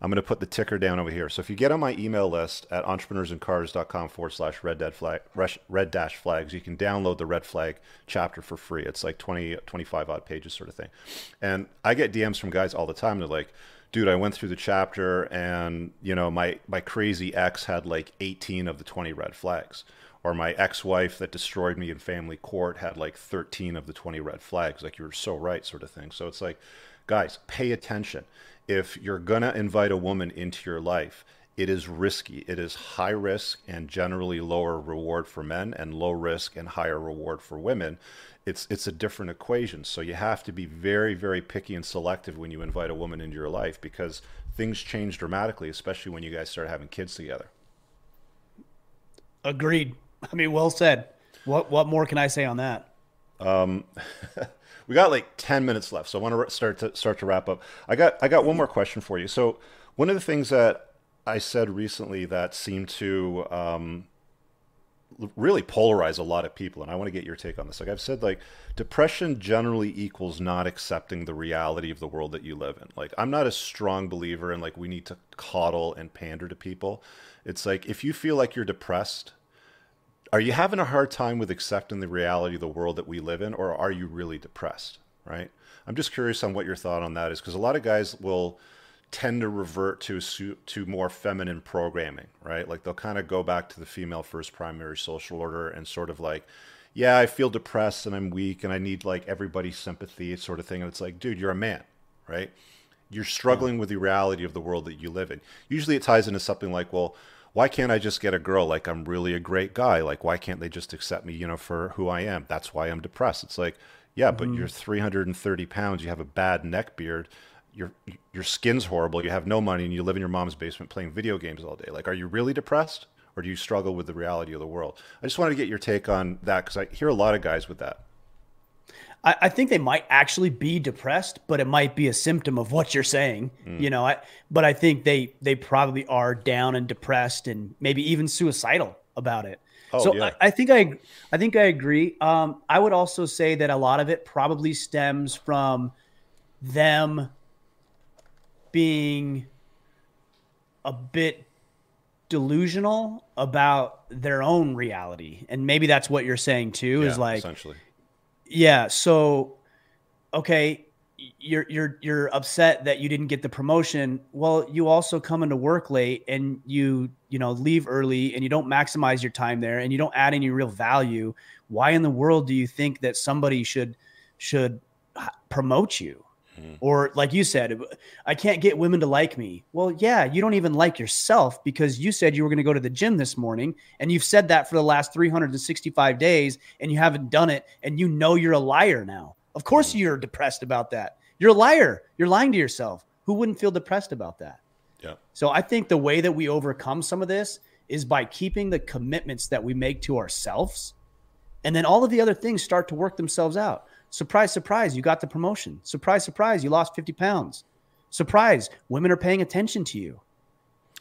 i'm going to put the ticker down over here. So if you get on my email list at entrepreneursincars.com forward slash red dead flag red dash flags you can download the red flag chapter for free. It's like 20 25 odd pages sort of thing. And i get dms from guys all the time. They're like dude, I went through the chapter and, you know, my, my crazy ex had like 18 of the 20 red flags. Or my ex-wife that destroyed me in family court had like 13 of the 20 red flags. Like you were so right sort of thing. So it's like guys pay attention if you're going to invite a woman into your life it is risky. It is high risk and generally lower reward for men and low risk and higher reward for women. It's it's a different equation. So you have to be very very picky and selective when you invite a woman into your life because things change dramatically especially when you guys start having kids together. Agreed. I mean, well said. What what more can I say on that? Um, we got like ten minutes left, so I want to start to start to wrap up. I got I got one more question for you. So one of the things that I said recently that seemed to um, really polarize a lot of people, and I want to get your take on this. Like I've said, like depression generally equals not accepting the reality of the world that you live in. Like I'm not a strong believer in like we need to coddle and pander to people. It's like if you feel like you're depressed are you having a hard time with accepting the reality of the world that we live in, or are you really depressed? Right. I'm just curious on what your thought on that is, because a lot of guys will tend to revert to to more feminine programming, right? Like they'll kind of go back to the female first primary social order and sort of like, yeah, I feel depressed and I'm weak and I need like everybody's sympathy, sort of thing. And it's like, dude, you're a man, right? You're struggling yeah. with the reality of the world that you live in. Usually it ties into something like, well, why can't I just get a girl? Like I'm really a great guy. Like why can't they just accept me, you know, for who I am? That's why I'm depressed. It's like, yeah, mm-hmm. but you're 330 pounds. You have a bad neck beard. Your your skin's horrible. You have no money, and you live in your mom's basement playing video games all day. Like, are you really depressed, or do you struggle with the reality of the world? I just wanted to get your take on that because I hear a lot of guys with that. I, I, think they might actually be depressed, but it might be a symptom of what you're saying. Mm. You know, I, but I think they they probably are down and depressed and maybe even suicidal about it. Oh, so yeah. I, I, think I I think I agree. Um, I would also say that a lot of it probably stems from them being a bit delusional about their own reality and maybe that's what you're saying too yeah, is like essentially yeah. So, okay, you're you're you're upset that you didn't get the promotion. Well, you also come into work late and you you know leave early and you don't maximize your time there and you don't add any real value. Why in the world do you think that somebody should should uh, promote you? Mm-hmm. Or like you said, I can't get women to like me. Well, yeah, you don't even like yourself because you said you were going to go to the gym this morning and you've said that for the last 365 days and you haven't done it and you know you're a liar now. Of course mm-hmm. you're depressed about that. You're a liar. You're lying to yourself. Who wouldn't feel depressed about that? Yeah. So I think the way that we overcome some of this is by keeping the commitments that we make to ourselves and then all of the other things start to work themselves out. Surprise, surprise, you got the promotion. Surprise, surprise, you lost 50 pounds. Surprise, women are paying attention to you.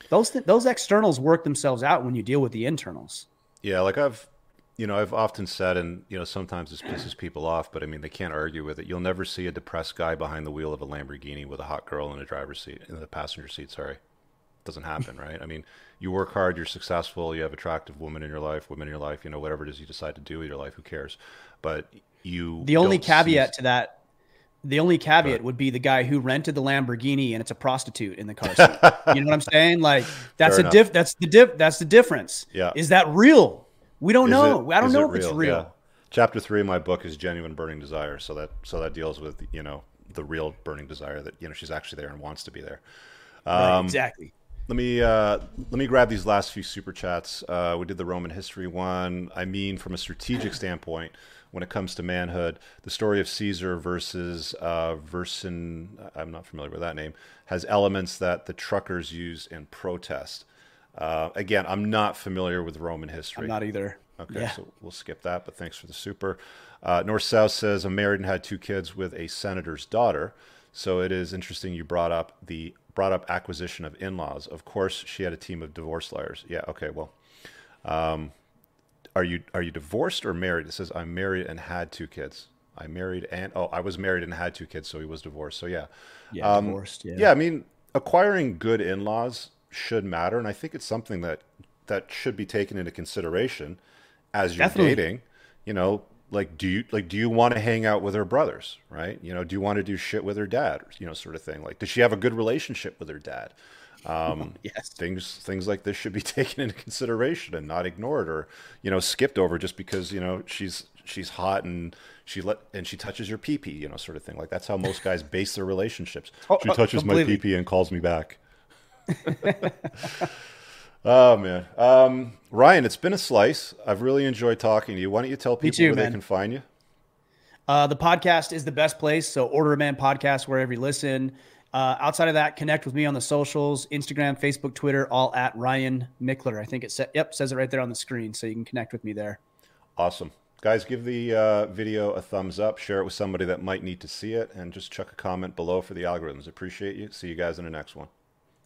Those th- those externals work themselves out when you deal with the internals. Yeah, like I've you know, I've often said, and you know, sometimes this pisses people off, but I mean, they can't argue with it. You'll never see a depressed guy behind the wheel of a Lamborghini with a hot girl in the driver's seat, in the passenger seat. Sorry, doesn't happen, right? I mean, you work hard, you're successful, you have attractive women in your life, women in your life, you know, whatever it is you decide to do with your life, who cares? But you. The only caveat see... to that the only caveat would be the guy who rented the Lamborghini and it's a prostitute in the car seat. you know what I'm saying? Like that's Fair a diff. That's the diff. That's the difference. Yeah. Is that real? We don't is know. It, I don't know if real? it's real. Yeah. Chapter three of my book is genuine burning desire. So that so that deals with you know the real burning desire that you know she's actually there and wants to be there. Um, right, exactly. Let me uh, let me grab these last few super chats. Uh, we did the Roman history one. I mean, from a strategic standpoint, when it comes to manhood, the story of Caesar versus uh, Vercin, I'm not familiar with that name, has elements that the truckers use in protest. Uh, again, I'm not familiar with Roman history. I'm not either. Okay, yeah. so we'll skip that. But thanks for the super. Uh, North South says I'm married and had two kids with a senator's daughter. So it is interesting you brought up the brought up acquisition of in-laws. Of course, she had a team of divorce lawyers. Yeah. Okay. Well, um, are you are you divorced or married? It says I'm married and had two kids. I married and oh, I was married and had two kids, so he was divorced. So yeah. Yeah. Um, divorced. Yeah. Yeah. I mean, acquiring good in-laws should matter, and I think it's something that that should be taken into consideration as you're Definitely. dating. You know, like do you like do you want to hang out with her brothers right you know do you want to do shit with her dad you know sort of thing like does she have a good relationship with her dad um, yes. things things like this should be taken into consideration and not ignored or you know skipped over just because you know she's she's hot and she let and she touches your pee pee you know sort of thing like that's how most guys base their relationships oh, she touches my pee pee and calls me back Oh man, um, Ryan, it's been a slice. I've really enjoyed talking to you. Why don't you tell people too, where man. they can find you? Uh, the podcast is the best place. So Order of Man podcast wherever you listen. Uh, outside of that, connect with me on the socials: Instagram, Facebook, Twitter, all at Ryan Michler. I think it sa- yep says it right there on the screen, so you can connect with me there. Awesome, guys! Give the uh, video a thumbs up, share it with somebody that might need to see it, and just chuck a comment below for the algorithms. Appreciate you. See you guys in the next one.